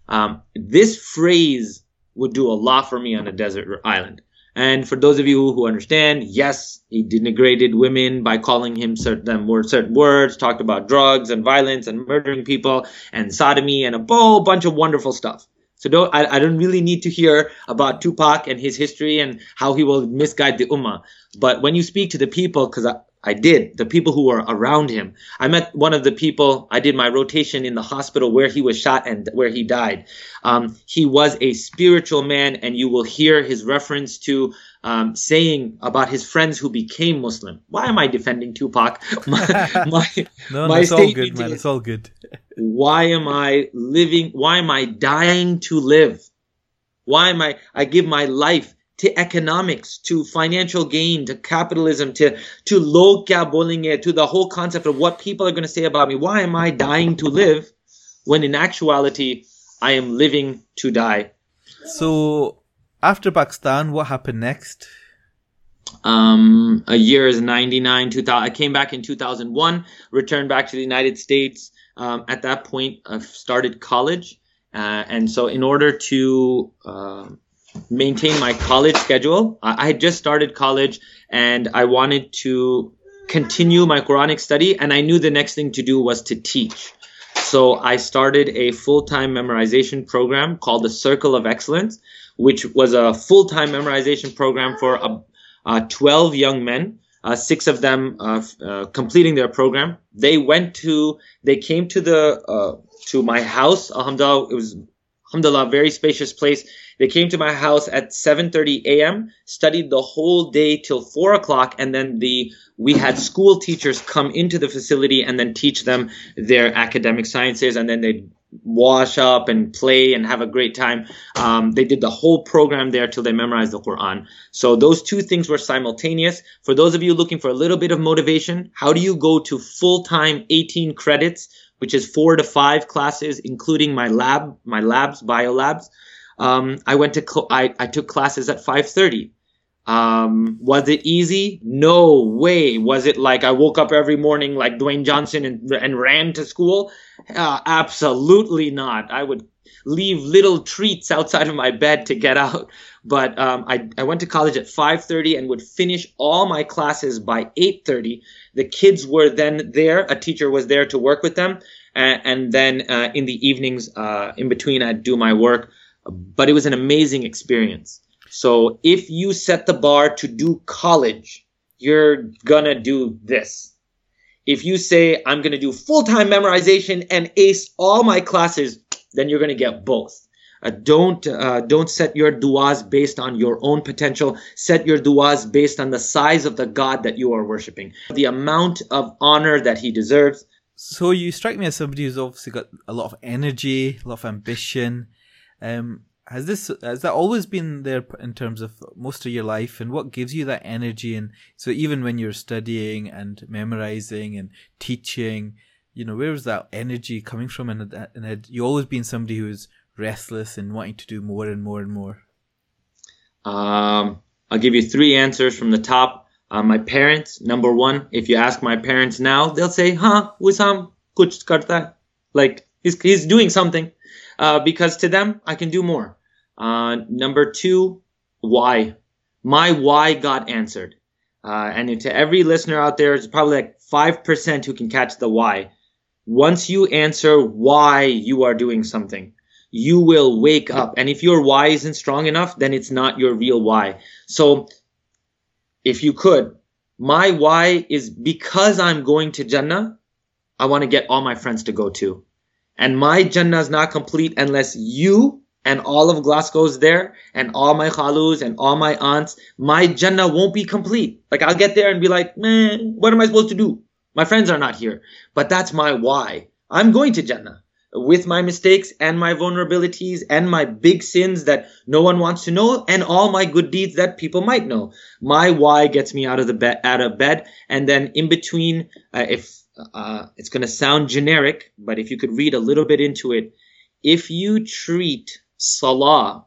Um, this phrase would do a lot for me on a desert island. And for those of you who understand, yes, he denigrated women by calling him certain certain words, talked about drugs and violence and murdering people and sodomy and a whole bunch of wonderful stuff. So don't, I, I don't really need to hear about Tupac and his history and how he will misguide the ummah. But when you speak to the people, because I did. The people who were around him. I met one of the people. I did my rotation in the hospital where he was shot and where he died. Um, he was a spiritual man, and you will hear his reference to um, saying about his friends who became Muslim. Why am I defending Tupac? *laughs* My, *laughs* my, no, my no, it's all good, man. It's all good. why am I living? Why am I dying to live? Why am I? I give my life to economics, to financial gain, to capitalism, to to lo kya bolenge, to the whole concept of what people are going to say about me. Why am I dying to live when in actuality I am living to die? So after Pakistan, what happened next? Um, a year is 99, 2000. I came back in 2001, returned back to the United States. Um, at that point, I started college. Uh, and so in order to, uh, maintain my college schedule. I had just started college and I wanted to continue my Quranic study, and I knew the next thing to do was to teach. So I started a full time memorization program called the Circle of Excellence, which was a full time memorization program for uh, uh, 12 young men. Uh, six of them uh, completing their program. They went to, they came to the, to my house. Alhamdulillah, it was, alhamdulillah, very spacious place they came to my house at 7:30 a.m., studied the whole day till four o'clock, and then the we had school teachers come into the facility and then teach them their academic sciences, and then they'd wash up and play and have a great time. Um, they did the whole program there till they memorized the Quran. So those two things were simultaneous. For those of you looking for a little bit of motivation, how do you go to full time 18 credits, which is four to five classes, including my lab, my labs, bio labs? Um, I went to cl- I, I took classes at 5:30. Um, was it easy? No way. Was it like I woke up every morning like Dwayne Johnson and, and ran to school? Uh, absolutely not. I would leave little treats outside of my bed to get out. But um, I, I went to college at 5:30 and would finish all my classes by 8:30. The kids were then there. A teacher was there to work with them, and, then uh, in the evenings, uh, in between, I'd do my work but it was an amazing experience. So if you set the bar to do college, you're gonna do this. If you say, I'm gonna do full time memorization and ace all my classes, then you're gonna get both. Uh, don't uh, don't set your du'as based on your own potential. Set your du'as based on the size of the God that you are worshiping, the amount of honor that He deserves. So you strike me as somebody who's obviously got a lot of energy, a lot of ambition. Um, has this has that always been there in terms of most of your life, and what gives you that energy? And so even when you're studying and memorizing and teaching, you know, where's that energy coming from? And and had you always been somebody who's restless and wanting to do more and more and more? Um, I'll give you three answers from the top. Uh, my parents, number one. If you ask my parents now, they'll say, "Huh, Wisam, kuch karta." Like he's he's doing something, uh, because to them I can do more. Uh, number two, why? My why got answered. Uh, and to every listener out there, it's probably like five percent who can catch the why. Once you answer why you are doing something, you will wake up. And if your why isn't strong enough, then it's not your real why. So if you could, my why is because I'm going to Jannah, I want to get all my friends to go too. And my Jannah is not complete unless you and all of Glasgow's there and all my khalus and all my aunts. My Jannah won't be complete. Like I'll get there and be like, man, what am I supposed to do? My friends are not here. But that's my why. I'm going to Jannah with my mistakes and my vulnerabilities and my big sins that no one wants to know and all my good deeds that people might know. My why gets me out of the bed, out of bed. And then in between, uh, if, uh, it's going to sound generic, but if you could read a little bit into it, if you treat salah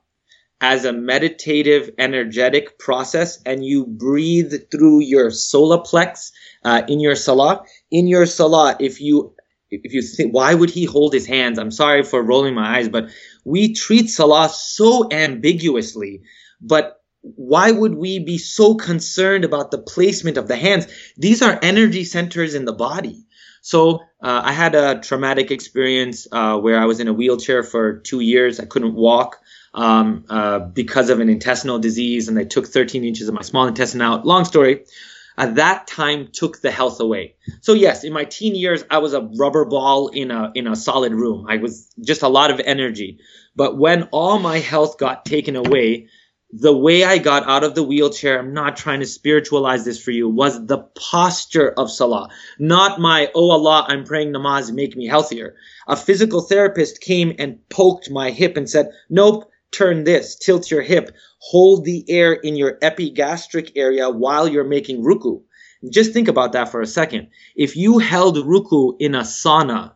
as a meditative, energetic process and you breathe through your solar plex, uh, in your salah, in your salah, if you if you think, why would he hold his hands? I'm sorry for rolling my eyes, but we treat Salah so ambiguously. But why would we be so concerned about the placement of the hands? These are energy centers in the body. So uh, I had a traumatic experience uh, where I was in a wheelchair for two years. I couldn't walk um, uh, because of an intestinal disease, and they took 13 inches of my small intestine out. Long story at that time took the health away. So yes, in my teen years, I was a rubber ball in a in a solid room. I was just a lot of energy. But when all my health got taken away, the way I got out of the wheelchair, I'm not trying to spiritualize this for you, was the posture of salah. Not my, oh Allah, I'm praying namaz, make me healthier. A physical therapist came and poked my hip and said, nope, turn this, tilt your hip, hold the air in your epigastric area while you're making ruku. Just think about that for a second. If you held ruku in a sauna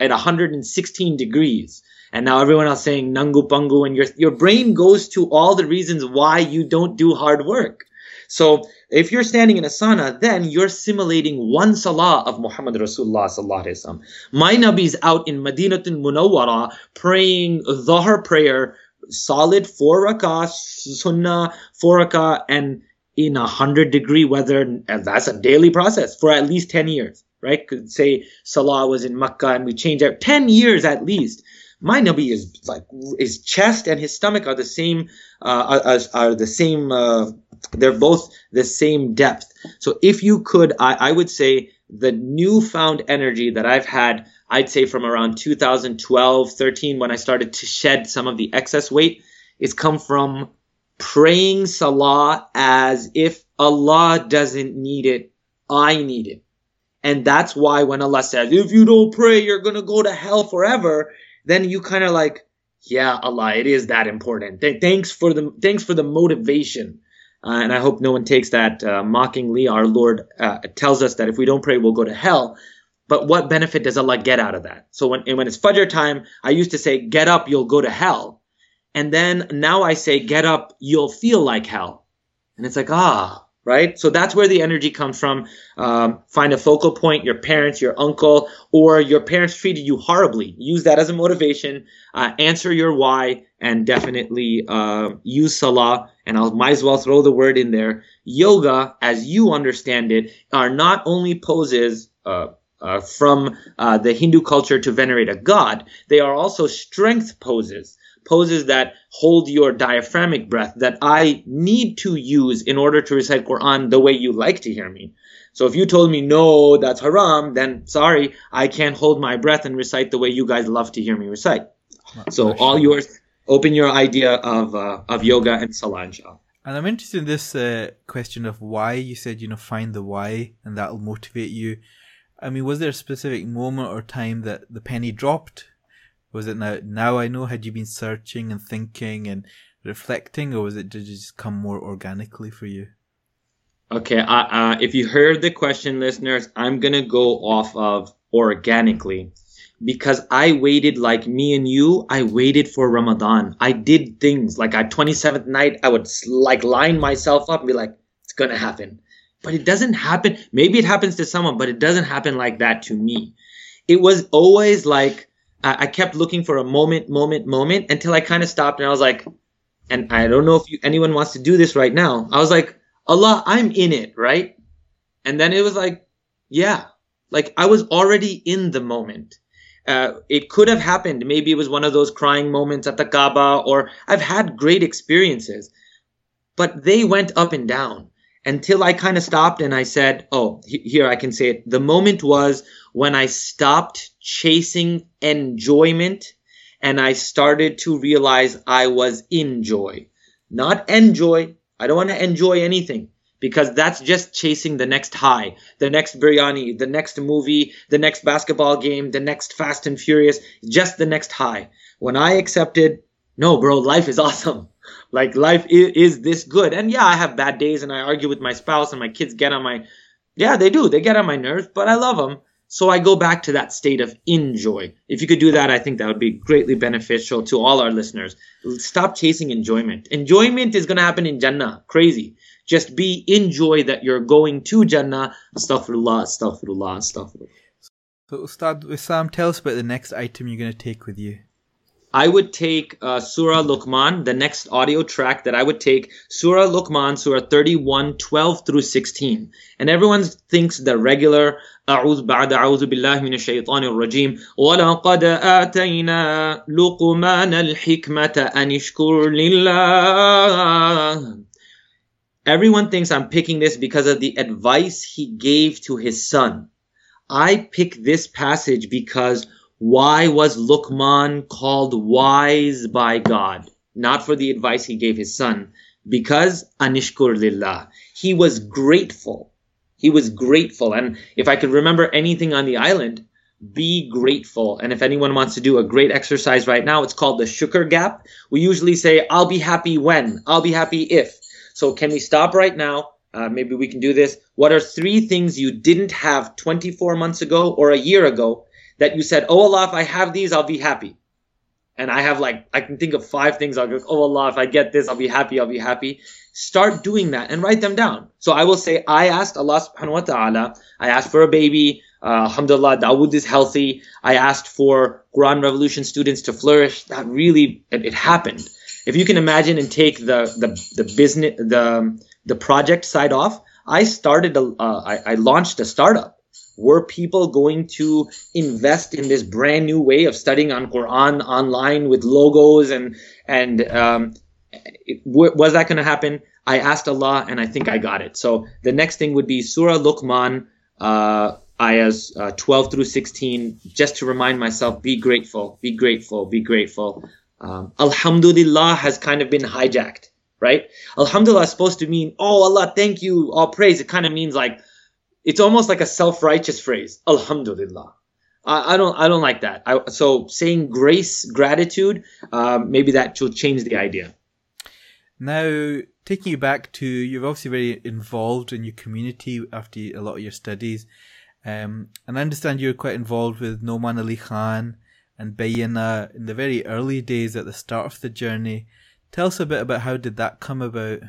at 116 degrees, and now everyone else saying nangu pangu, and your your brain goes to all the reasons why you don't do hard work. So if you're standing in a sauna, then you're simulating one salah of Muhammad Rasulullah sallallahu alaihi wasallam. My Nabi's out in Madinatul Munawwara praying Dhuhr prayer solid four rakah, sunnah, four rakah, and in a hundred degree weather, and that's a daily process for at least 10 years, right? Could say Salah was in Makkah and we changed it 10 years at least. My Nabi is like, his chest and his stomach are the same, uh, are, are the same, uh, they're both the same depth. So if you could, I, I would say the newfound energy that I've had I'd say from around 2012, 13, when I started to shed some of the excess weight, it's come from praying Salah as if Allah doesn't need it, I need it. And that's why when Allah says, if you don't pray, you're going to go to hell forever, then you kind of like, yeah, Allah, it is that important. Th- thanks for the, thanks for the motivation. Uh, and I hope no one takes that uh, mockingly. Our Lord uh, tells us that if we don't pray, we'll go to hell. But what benefit does Allah get out of that? So when, when it's Fajr time, I used to say, get up, you'll go to hell. And then now I say, get up, you'll feel like hell. And it's like, ah, right? So that's where the energy comes from. Um, find a focal point, your parents, your uncle, or your parents treated you horribly. Use that as a motivation. Uh, answer your why and definitely uh, use salah. And I might as well throw the word in there. Yoga, as you understand it, are not only poses, uh, uh, from uh, the Hindu culture to venerate a god, they are also strength poses, poses that hold your diaphragmic breath that I need to use in order to recite Quran the way you like to hear me. So if you told me no, that's haram, then sorry, I can't hold my breath and recite the way you guys love to hear me recite. So all yours, open your idea of uh, of yoga and salah, inshallah. And I'm interested in this uh, question of why. You said, you know, find the why, and that'll motivate you. I mean, was there a specific moment or time that the penny dropped? Was it now? Now I know. Had you been searching and thinking and reflecting, or was it did it just come more organically for you? Okay, uh, uh, if you heard the question, listeners, I'm gonna go off of organically because I waited like me and you. I waited for Ramadan. I did things like at 27th night, I would like line myself up and be like, "It's gonna happen," but it doesn't happen. Maybe it happens to someone, but it doesn't happen like that to me. It was always like I kept looking for a moment, moment, moment until I kind of stopped and I was like, and I don't know if you, anyone wants to do this right now. I was like, Allah, I'm in it, right? And then it was like, yeah, like I was already in the moment. Uh, it could have happened. Maybe it was one of those crying moments at the Kaaba, or I've had great experiences, but they went up and down until I kind of stopped and I said, oh, here I can say it. The moment was when I stopped chasing enjoyment and I started to realize I was in joy. Not enjoy, I don't want to enjoy anything because that's just chasing the next high, the next biryani, the next movie, the next basketball game, the next Fast and Furious, just the next high. When I accepted, no, bro, life is *laughs* awesome. Like life is, is this good. And yeah, I have bad days and I argue with my spouse and my kids get on my, yeah, they do. They get on my nerves, but I love them. So I go back to that state of enjoy. If you could do that, I think that would be greatly beneficial to all our listeners. Stop chasing enjoyment. Enjoyment is going to happen in Jannah. Crazy. Just be enjoy that you're going to Jannah. Astaghfirullah, astaghfirullah, astaghfirullah. So Ustadh Wisam, tell us about the next item you're going to take with you. I would take uh, Surah Luqman, the next audio track that I would take, Surah Luqman, Surah 31, 12 through 16. And everyone thinks the regular أعوذ بعد أعوذ بالله من الشيطان الرجيم ولقد آتينا لقمان الحكمة أن اشكر لله Everyone thinks I'm picking this because of the advice he gave to his son. I pick this passage because why was Luqman called wise by God? Not for the advice he gave his son, because anishkur lillah. He was grateful. He was grateful. And if I could remember anything on the island, be grateful. And if anyone wants to do a great exercise right now, it's called the shukr gap. We usually say, I'll be happy when, I'll be happy if. So can we stop right now? Uh, maybe we can do this. What are three things you didn't have 24 months ago or a year ago that you said, Oh Allah, if I have these, I'll be happy. And I have like, I can think of five things. I'll go, Oh Allah, if I get this, I'll be happy, I'll be happy. Start doing that and write them down. So I will say, I asked Allah subhanahu wa ta'ala, I asked for a baby. Uh, alhamdulillah, Dawood is healthy. I asked for Quran Revolution students to flourish. That really, it, it happened. If you can imagine and take the, the, the business, the, the project side off, I started, a, uh, I, I launched a startup were people going to invest in this brand new way of studying on Quran online with logos and and um, was that going to happen? I asked Allah and I think I got it. So the next thing would be Surah Luqman, uh, ayahs uh, 12 through 16, just to remind myself, be grateful, be grateful, be grateful. Um, Alhamdulillah has kind of been hijacked, right? Alhamdulillah is supposed to mean, oh Allah, thank you, all praise. It kind of means like, it's almost like a self-righteous phrase. Alhamdulillah. I, I don't I don't like that. I, so saying grace, gratitude, um, maybe that will change the idea. Now, taking you back to you're obviously very involved in your community after a lot of your studies, um, and I understand you're quite involved with Nouman Ali Khan and Bayyinah in the very early days at the start of the journey. Tell us a bit about how did that come about?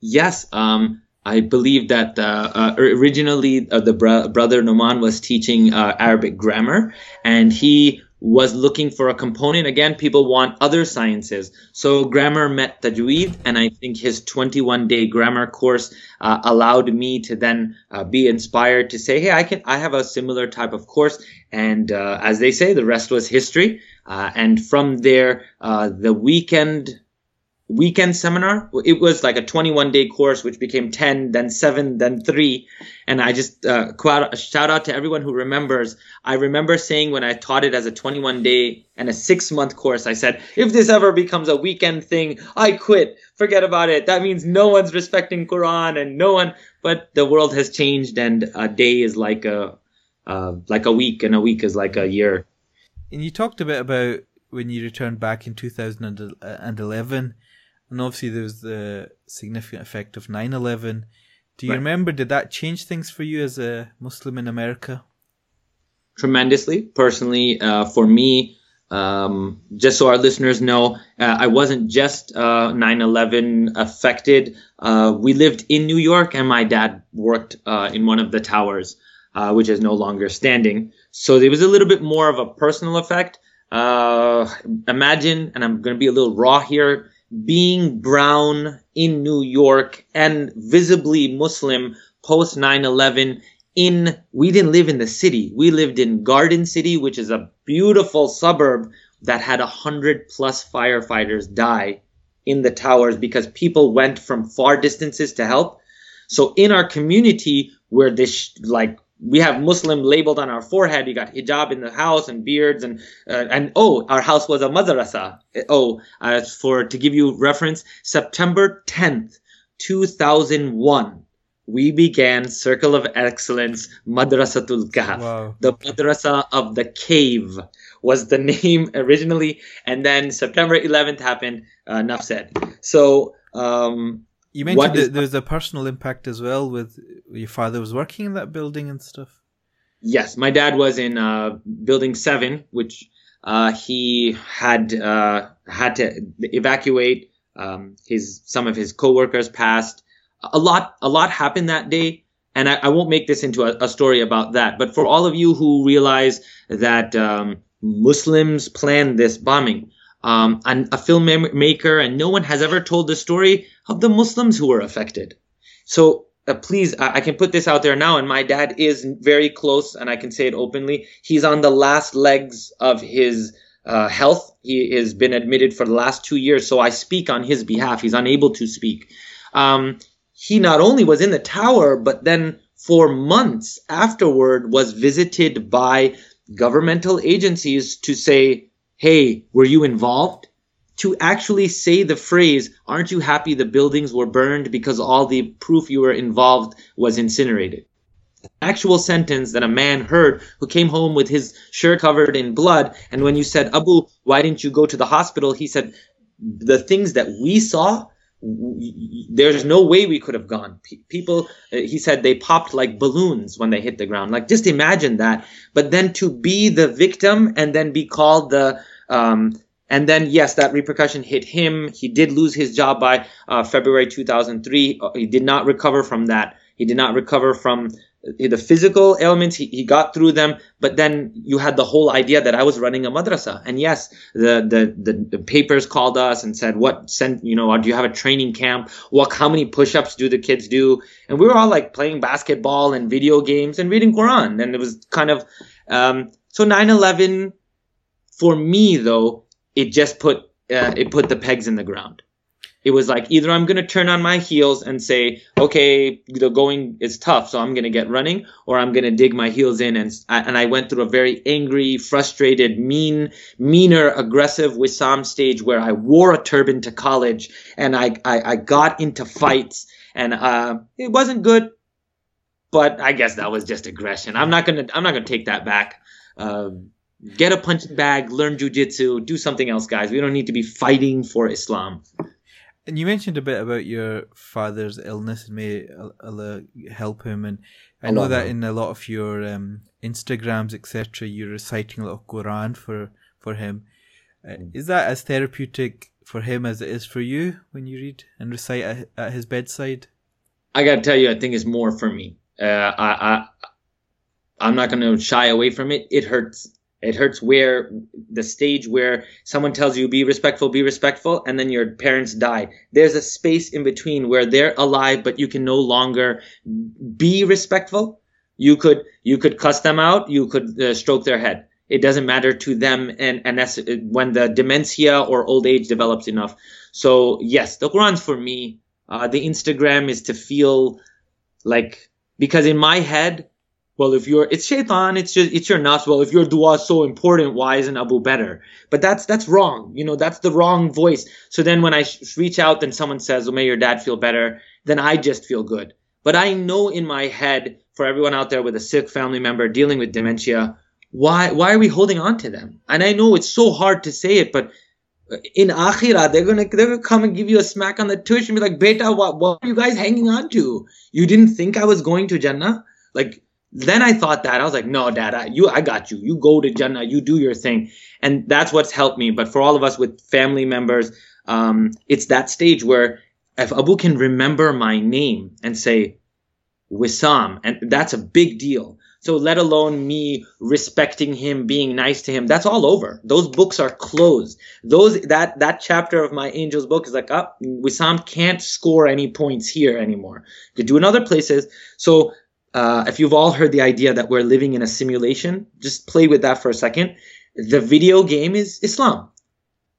Yes, um, I believe that uh, uh, originally uh, the bro- brother Nouman was teaching uh, Arabic grammar, and he was looking for a component. Again, people want other sciences, so grammar met tajweed, and I think his 21-day grammar course uh, allowed me to then uh, be inspired to say, "Hey, I can. I have a similar type of course." And as they say, the rest was history. and from there, the weekend weekend seminar. It was like a 21 day course, which became 10, then seven, then three. And I just uh, shout out to everyone who remembers. I remember saying when I taught it as a 21 day and a six month course, I said, if this ever becomes a weekend thing, I quit. Forget about it. That means no one's respecting Quran and no one. But the world has changed, and a day is like a uh, like a week, and a week is like a year. And you talked a bit about when you returned back in 2011 and obviously there was the significant effect of 9-11 do you right. remember did that change things for you as a muslim in america? Tremendously. Personally uh, for me um, just so our listeners know uh, i wasn't just uh, 9-11 affected. Uh, we lived in new york and my dad worked uh, in one of the towers uh, which is no longer standing. So there was a little bit more of a personal effect. Imagine and i'm going to be a little raw here being brown in New York and visibly Muslim post 9-11 in we didn't live in the city. We lived in garden city which is a beautiful suburb that had a hundred plus firefighters die in the towers because people went from far distances to help. So in our community where this like we have Muslim labeled on our forehead. We got hijab in the house and beards and uh, and oh, our house was a madrasa. Oh, as for to give you reference, September 10th, 2001, we began Circle of Excellence Madrasatul Kahf. Wow. The madrasa of the cave was the *laughs* name originally, and then September 11th happened. Uh, enough said. So. Um, you mentioned that there's a personal impact as well with your father was working in that building and stuff. Yes, my dad was in uh, building seven, which uh, he had uh, had to evacuate. Um, his some of his coworkers passed. A lot, a lot happened that day, and I, I won't make this into a, a, story about that. But for all of you who realize that um, Muslims planned this bombing, um, and a filmmaker, and no one has ever told the story of the Muslims who were affected. So uh, please, I, I, can put this out there now, and my dad is very close, and I can say it openly. He's on the last legs of his uh, health. He has been admitted for the last two years, so I speak on his behalf. He's unable to speak. Um, he not only was in the tower, but then for months afterward was visited by governmental agencies to say, hey, were you involved? To actually say the phrase, aren't you happy the buildings were burned because all the proof you were involved was incinerated? Actual sentence that a man heard who came home with his shirt covered in blood. And when you said, Abu, why didn't you go to the hospital? He said, the things that we saw, there's no way we could have gone. People, uh, he said, they popped like balloons when they hit the ground. Like, just imagine that. But then to be the victim and then be called the um, and then, yes, that repercussion hit him. He did lose his job by uh, February 2003. Uh, he did not recover from that. He did not recover from the physical ailments. He, he got through them, but then you had the whole idea that I was running a madrasa. And yes, the, the, the, the papers called us and said, what sent, you know, do you have a training camp? What, how many push-ups do the kids do? And we were all like playing basketball and video games and reading Quran. And it was kind of, um, so 9-11, for me, though, it just put uh, it put the pegs in the ground. It was like either I'm going to turn on my heels and say, okay, the going is tough, so I'm going to get running, or I'm going to dig my heels in. And and I went through a very angry, frustrated, mean, meaner, aggressive Wisam stage where I wore a turban to college and I I, I got into fights and uh, it wasn't good, but I guess that was just aggression. I'm not gonna I'm not gonna take that back. Um, get a punching bag, learn jujitsu, do something else, guys. We don't need to be fighting for Islam. And you mentioned a bit about your father's illness and may Allah help him. And I know that in a lot of your um, Instagrams, etc., you're reciting a lot of Quran for for him. Uh, mm. is that as therapeutic for him as it is for you when you read and recite at, at his bedside? I gotta tell you, I think it's more for me. Uh, I, I I'm not gonna shy away from it. It hurts it hurts where the stage where someone tells you be respectful, be respectful, and then your parents die. There's a space in between where they're alive, but you can no longer be respectful. You could you could cuss them out. You could uh, stroke their head. it doesn't matter to them and, and that's when the dementia or old age develops enough. So yes, the Quran's for me. Uh, the Instagram is to feel like, because in my head, well, if you're, it's shaitan, it's just, it's your nafs. Well, if your dua is so important, why isn't Abu better? But that's, that's wrong. You know, that's the wrong voice. So then when I sh- reach out, then someone says, well, may your dad feel better. Then I just feel good. But I know in my head, for everyone out there with a sick family member dealing with dementia, why, why are we holding on to them? And I know it's so hard to say it, but in akhirah, they're gonna they're gonna come and give you a smack on the tush and be like, "Beta, what what are you guys hanging on to? You didn't think I was going to Jannah?" Like then I thought that I was like, no, Dad, I, you, I got you. You go to Jannah, you do your thing, and that's what's helped me. But for all of us with family members, um, it's that stage where if Abu can remember my name and say Wisam, and that's a big deal. So let alone me respecting him, being nice to him, that's all over. Those books are closed. Those that that chapter of my angel's book is like, up. Oh, Wisam can't score any points here anymore. Could do in other places. So uh, if you've all heard the idea that we're living in a simulation, just play with that for a second. The video game is Islam.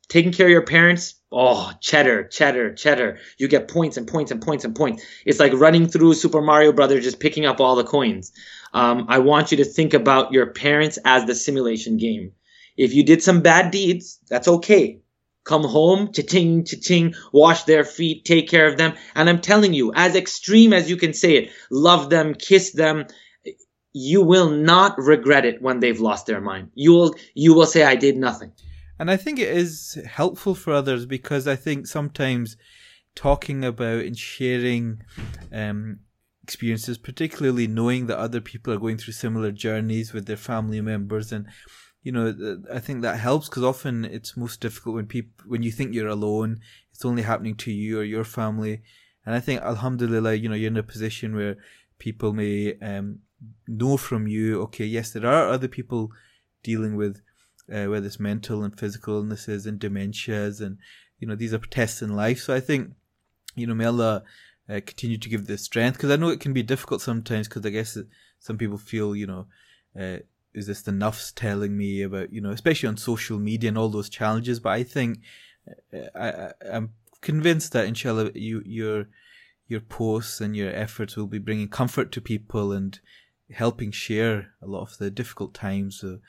Taking care of your parents, oh, cheddar, cheddar, cheddar. You get points and points and points and points. It's like running through Super Mario Brothers, just picking up all the coins. Um, I want you to think about your parents as the simulation game. If you did some bad deeds, that's okay come home, cha-ching, cha-ching, wash their feet, take care of them. And I'm telling you, as extreme as you can say it, love them, kiss them, you will not regret it when they've lost their mind. You will, you will say, I did nothing. And I think it is helpful for others because I think sometimes talking about and sharing um, experiences, particularly knowing that other people are going through similar journeys with their family members and you know, I think that helps because often it's most difficult when people when you think you're alone, it's only happening to you or your family. And I think, Alhamdulillah, you know, you're in a position where people may um, know from you, okay, yes, there are other people dealing with uh, whether it's mental and physical illnesses and dementias, and you know, these are tests in life. So I think, you know, may Allah uh, continue to give the strength because I know it can be difficult sometimes because I guess some people feel, you know. Uh, is this the nafs telling me about you know especially on social media and all those challenges but i think uh, I, I i'm convinced that inshallah you your your posts and your efforts will be bringing comfort to people and helping share a lot of the difficult times. So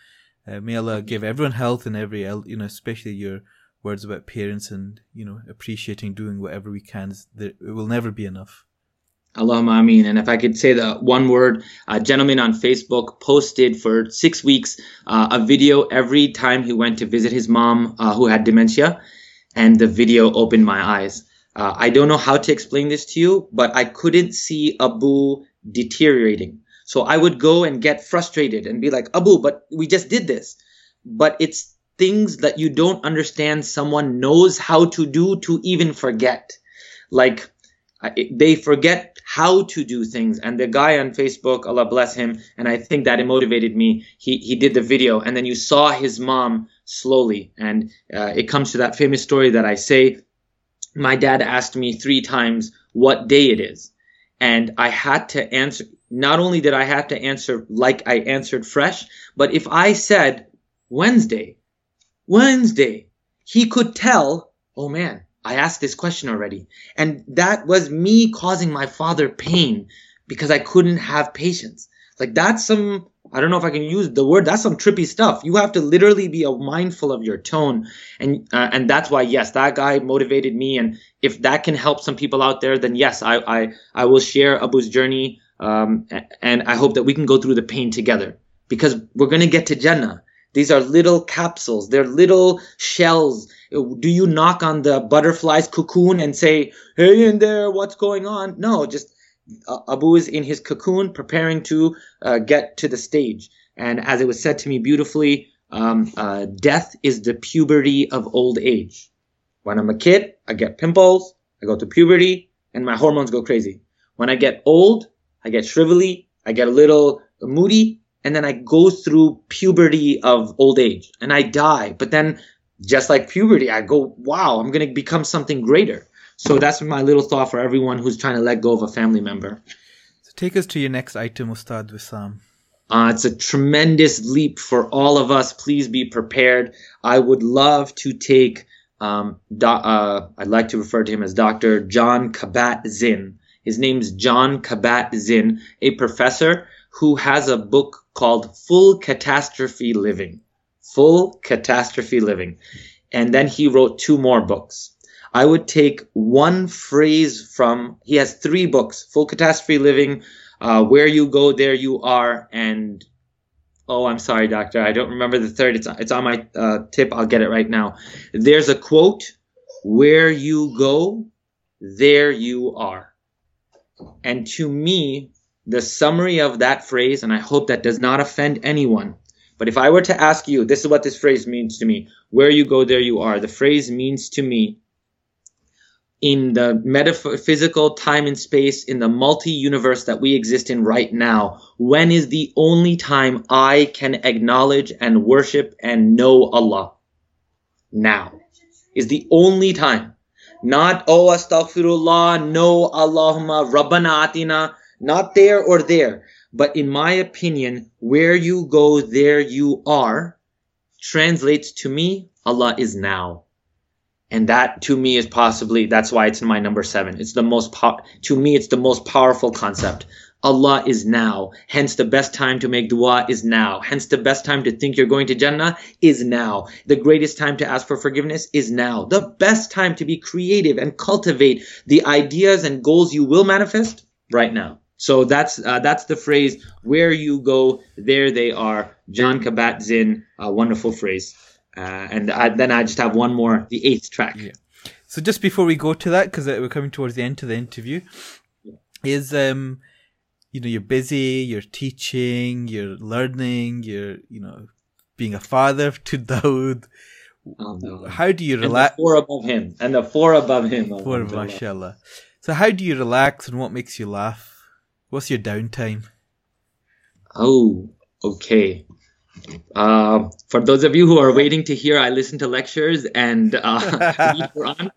uh, may allah give everyone health and every you know especially your words about parents and you know appreciating doing whatever we can it will never be enough Allahumma ameen. And if I could say the one word, a gentleman on Facebook posted for six weeks uh, a video every time he went to visit his mom uh, who had dementia. And the video opened my eyes. Uh, I don't know how to explain this to you, but I couldn't see Abu deteriorating. So I would go and get frustrated and be like, Abu, but we just did this. But it's things that you don't understand someone knows how to do to even forget. Like, they forget how to do things. And the guy on Facebook, Allah bless him, and I think that it motivated me. He he did the video, and then you saw his mom slowly, and uh, it comes to that famous story that I say. My dad asked me three times what day it is, and I had to answer. Not only did I have to answer like I answered fresh, but if I said Wednesday, Wednesday, he could tell. Oh man, I asked this question already. And that was me causing my father pain because I couldn't have patience. Like that's some, I don't know if I can use the word, that's some trippy stuff. You have to literally be mindful of your tone. And, uh, and that's why, yes, that guy motivated me. And if that can help some people out there, then yes, I, I, I will share Abu's journey. Um, and I hope that we can go through the pain together because we're going to get to Jannah. These are little capsules. They're little shells. Do you knock on the butterfly's cocoon and say, "Hey, in there, what's going on?" No, just uh, Abu is in his cocoon, preparing to uh, get to the stage. And as it was said to me beautifully, um, uh, death is the puberty of old age. When I'm a kid, I get pimples, I go to puberty, and my hormones go crazy. When I get old, I get shrivelly, I get a little moody, and then I go through puberty of old age and I die. But then, just like puberty, I go, wow, I'm going to become something greater. So that's my little thought for everyone who's trying to let go of a family member. So take us to your next item, Ustadh Wisam. Uh, it's a tremendous leap for all of us. Please be prepared. I would love to take, um, do, uh, I'd like to refer to him as Dr. Jon Kabat-Zinn. His name's Jon Kabat-Zinn, a professor who has a book called Full Catastrophe Living. Full Catastrophe Living. And then he wrote two more books. I would take one phrase from, he has three books, Full Catastrophe Living, uh, Where You Go, There You Are, and oh, I'm sorry, doctor, I don't remember the third. It's, it's on my uh, tip. I'll get it right now. There's a quote, Where you go, there you are. And to me, the summary of that phrase, and I hope that does not offend anyone, but if I were to ask you, this is what this phrase means to me. Where you go, there you are. The phrase means to me in the metaphysical time and space, in the multi universe that we exist in right now, when is the only time I can acknowledge and worship and know Allah? Now is the only time. Not, oh, astaghfirullah, no, Allahumma, Rabbana atina, not there or there. But in my opinion, where you go, there you are translates to me, Allah is now. And that to me is possibly, that's why it's in my number seven. It's the most, po- to me, it's the most powerful concept. Allah is now. Hence the best time to make dua is now. Hence the best time to think you're going to Jannah is now. The greatest time to ask for forgiveness is now. The best time to be creative and cultivate the ideas and goals you will manifest right now. So that's uh, that's the phrase "where you go, there they are." Jon Kabat-Zinn, a wonderful phrase. Uh, and I, then I just have one more, the eighth track. Yeah. So just before we go to that, because we're coming towards the end of the interview, is um, you know, you're busy, you're teaching, you're learning, you're you know, being a father to Dawood. Oh, no. How do you relax? Four above him, and the four above him. Four, mashallah. So how do you relax, and what makes you laugh? What's your downtime? Oh, okay. Uh, for those of you who are waiting to hear, I listen to lectures and uh, *laughs* read *laughs* Quran.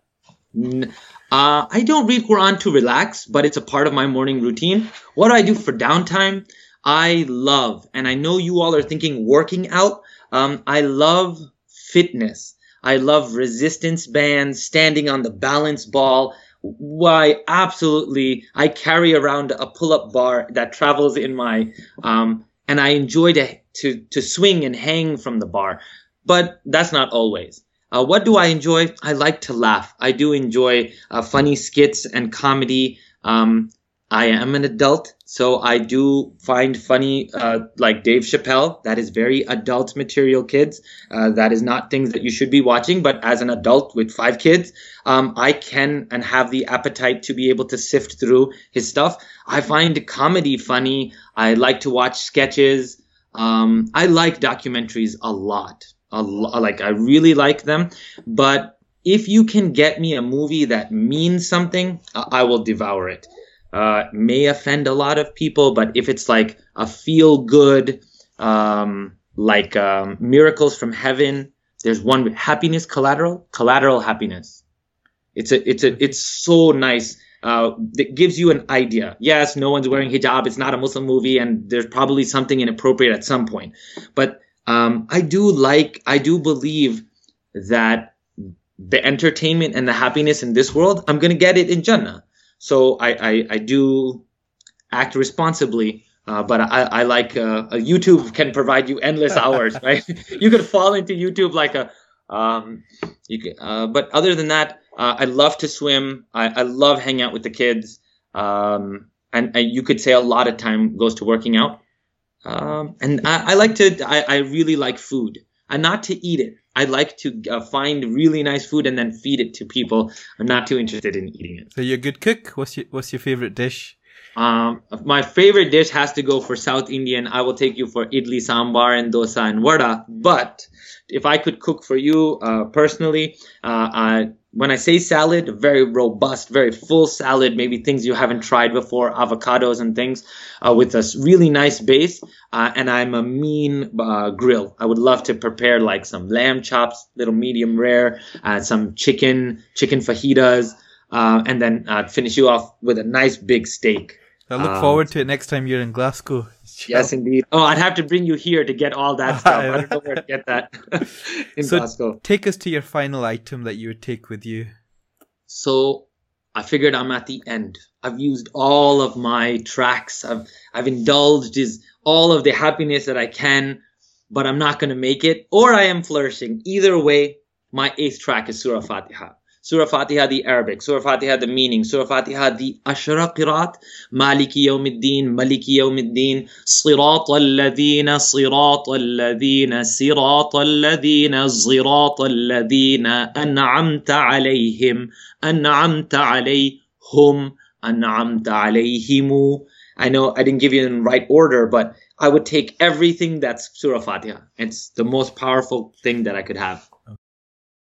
Uh, I don't read Quran to relax, but it's a part of my morning routine. What do I do for downtime? I love, and I know you all are thinking working out. Um, I love fitness. I love resistance bands, standing on the balance ball. Why, absolutely. I carry around a pull up bar that travels in my, um, and I enjoy to, to, to swing and hang from the bar. But that's not always. Uh, what do I enjoy? I like to laugh. I do enjoy uh, funny skits and comedy. Um, I am an adult, so I do find funny, uh, like Dave Chappelle. That is very adult material, kids. Uh, that is not things that you should be watching. But as an adult with five kids, um, I can and have the appetite to be able to sift through his stuff. I find comedy funny. I like to watch sketches. Um, I like documentaries a lot. A lot. Like I really like them. But if you can get me a movie that means something, I will devour it uh, may offend a lot of people, but if it's like a feel good, um, like um, miracles from heaven, there's one happiness collateral, collateral happiness. It's a, it's a, it's so nice. Uh, it gives you an idea. Yes, no one's wearing hijab. It's not a Muslim movie, and there's probably something inappropriate at some point. But um, I do like, I do believe that the entertainment and the happiness in this world, I'm gonna get it in Jannah. So I, I, I do act responsibly. Uh, but I, I like uh, YouTube can provide you endless *laughs* hours, right? you could fall into YouTube like a, um, you can, uh, but other than that, uh, I love to swim. I, I love hanging out with the kids. Um, and, and, you could say a lot of time goes to working out. Um, and I, I, like to, I, I really like food and not to eat it. I like to uh, find really nice food and then feed it to people. I'm not too interested in eating it. So you're a good cook. What's your What's your favorite dish? Um, my favorite dish has to go for South Indian. I will take you for idli, sambar, and dosa and vada. But if I could cook for you uh, personally, uh, I, when I say salad, very robust, very full salad, maybe things you haven't tried before, avocados and things, uh, with a really nice base. Uh, and I'm a mean uh, grill. I would love to prepare like some lamb chops, little medium rare, uh, some chicken, chicken fajitas, uh, and then uh, finish you off with a nice big steak. I look um, forward to it next time you're in Glasgow. Yes, indeed. Oh, I'd have to bring you here to get all that stuff. I don't know where to get that *laughs* in So- Glasgow. Take us to your final item that you would take with you. So I figured I'm at the end. I've used all of my tracks. I've I've indulged is all of the happiness that I can, but I'm not gonna make it, or I am flourishing. Either way, my eighth track is Surah Fatiha. Surah Fatiha, the Arabic. Surah Fatiha, the meaning. Surah Fatiha, the Ashra Qirat. Maliki Yawmiddin, Maliki Yawmiddin. Sirat al-ladhina, Sirat al-ladhina, Sirat al-ladhina, Sirat al-ladhina, An'amta alayhim, An'amta alayhum, An'amta alayhimu. I know I didn't give you in right order, but I would take everything that's Surah Fatiha. It's the most powerful thing that I could have.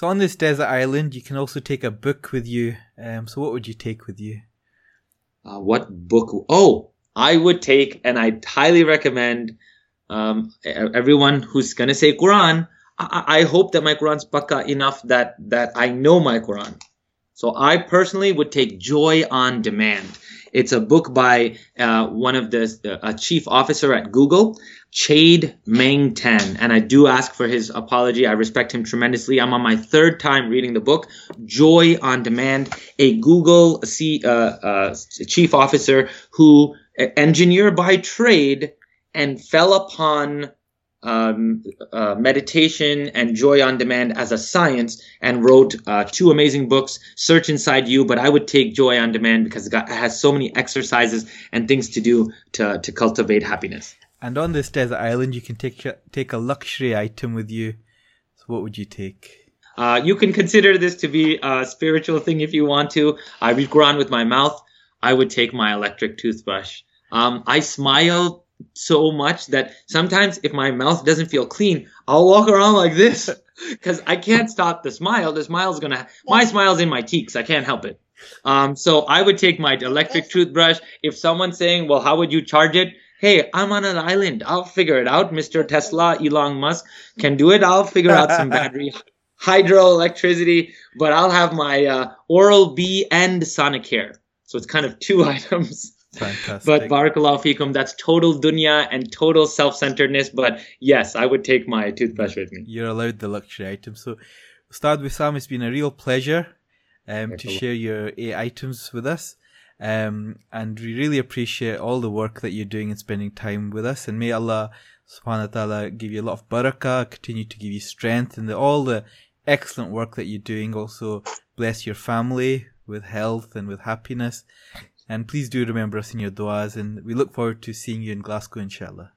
So on this desert island, you can also take a book with you. Um, so what would you take with you? Uh, what book? Oh, I would take, and I highly recommend um, everyone who's gonna say Quran. I, I hope that my Quran's pakka enough that that I know my Quran. So I personally would take Joy on Demand. It's a book by uh, one of the a chief officer at Google, Chade Meng Tan, and I do ask for his apology. I respect him tremendously. I'm on my third time reading the book, Joy on Demand, a Google C, uh, uh, chief officer who engineer by trade and fell upon um, uh, meditation and joy on demand as a science and wrote uh, two amazing books search inside you but i would take joy on demand because it, got, it has so many exercises and things to do to, to cultivate happiness And on this desert island, you can take take a luxury item with you. So what would you take? Uh, you can consider this to be a spiritual thing if you want to. I read Quran with my mouth. I would take my electric toothbrush. Um, I smile so much that sometimes if my mouth doesn't feel clean, I'll walk around like this *laughs* because I can't stop the smile. The smile's gonna, my smile's in my cheeks. I can't help it. Um, so I would take my electric toothbrush. If someone's saying, well, how would you charge it? Hey, I'm on an island. I'll figure it out. Mr. Tesla, Elon Musk can do it. I'll figure out some battery *laughs* hydroelectricity, but I'll have my uh, Oral B and Sonicare. So it's kind of two *laughs* items. Fantastic. But barakallahu fikum, that's total dunya and total self-centeredness. But yes, I would take my toothbrush with me. You're allowed the luxury item. So, Ustadh Wisam, it's been a real pleasure um, to share your eight items with us. Um, and we really appreciate all the work that you're doing and spending time with us. And may Allah subhanahu wa ta'ala give you a lot of barakah, continue to give you strength and the, all the excellent work that you're doing. Also bless your family with health and with happiness. And please do remember us in your du'as. And we look forward to seeing you in Glasgow, inshallah.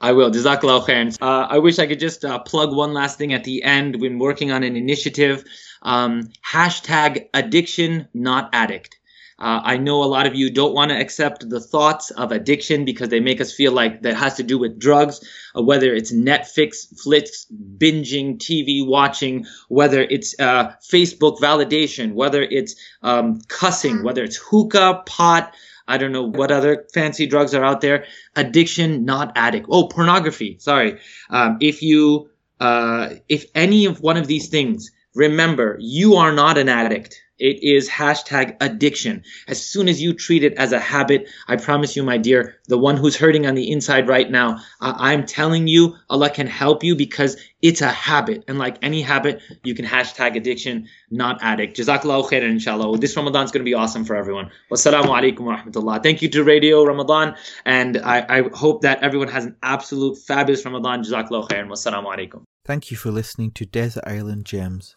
I will. Jazakallah khairan. Uh, I wish I could just uh, plug one last thing at the end. Been working on an initiative. Um, hashtag addiction, not addict. Uh, I know a lot of you don't want to accept the thoughts of addiction because they make us feel like that has to do with drugs, uh, whether it's Netflix, flicks, binging, TV watching, whether it's uh, Facebook validation, whether it's um, cussing, whether it's hookah, pot, I don't know what other fancy drugs are out there. Addiction, not addict. Oh, pornography. Sorry. Um, if you, uh, if any of one of these things, remember, you are not an addict. It is hashtag addiction. As soon as you treat it as a habit, I promise you, my dear, the one who's hurting on the inside right now, I- I'm telling you, Allah can help you because it's a habit. And like any habit, you can hashtag addiction, not addict. Jazakallahu khairan, inshallah. This Ramadan is going to be awesome for everyone. Wassalamu alaikum wa rahmatullah. Thank you to Radio Ramadhan. And I, I hope that everyone has an absolute fabulous Ramadan. Jazakallahu khairan. Wassalamu alaikum. Thank you for listening to Desert Island Gems.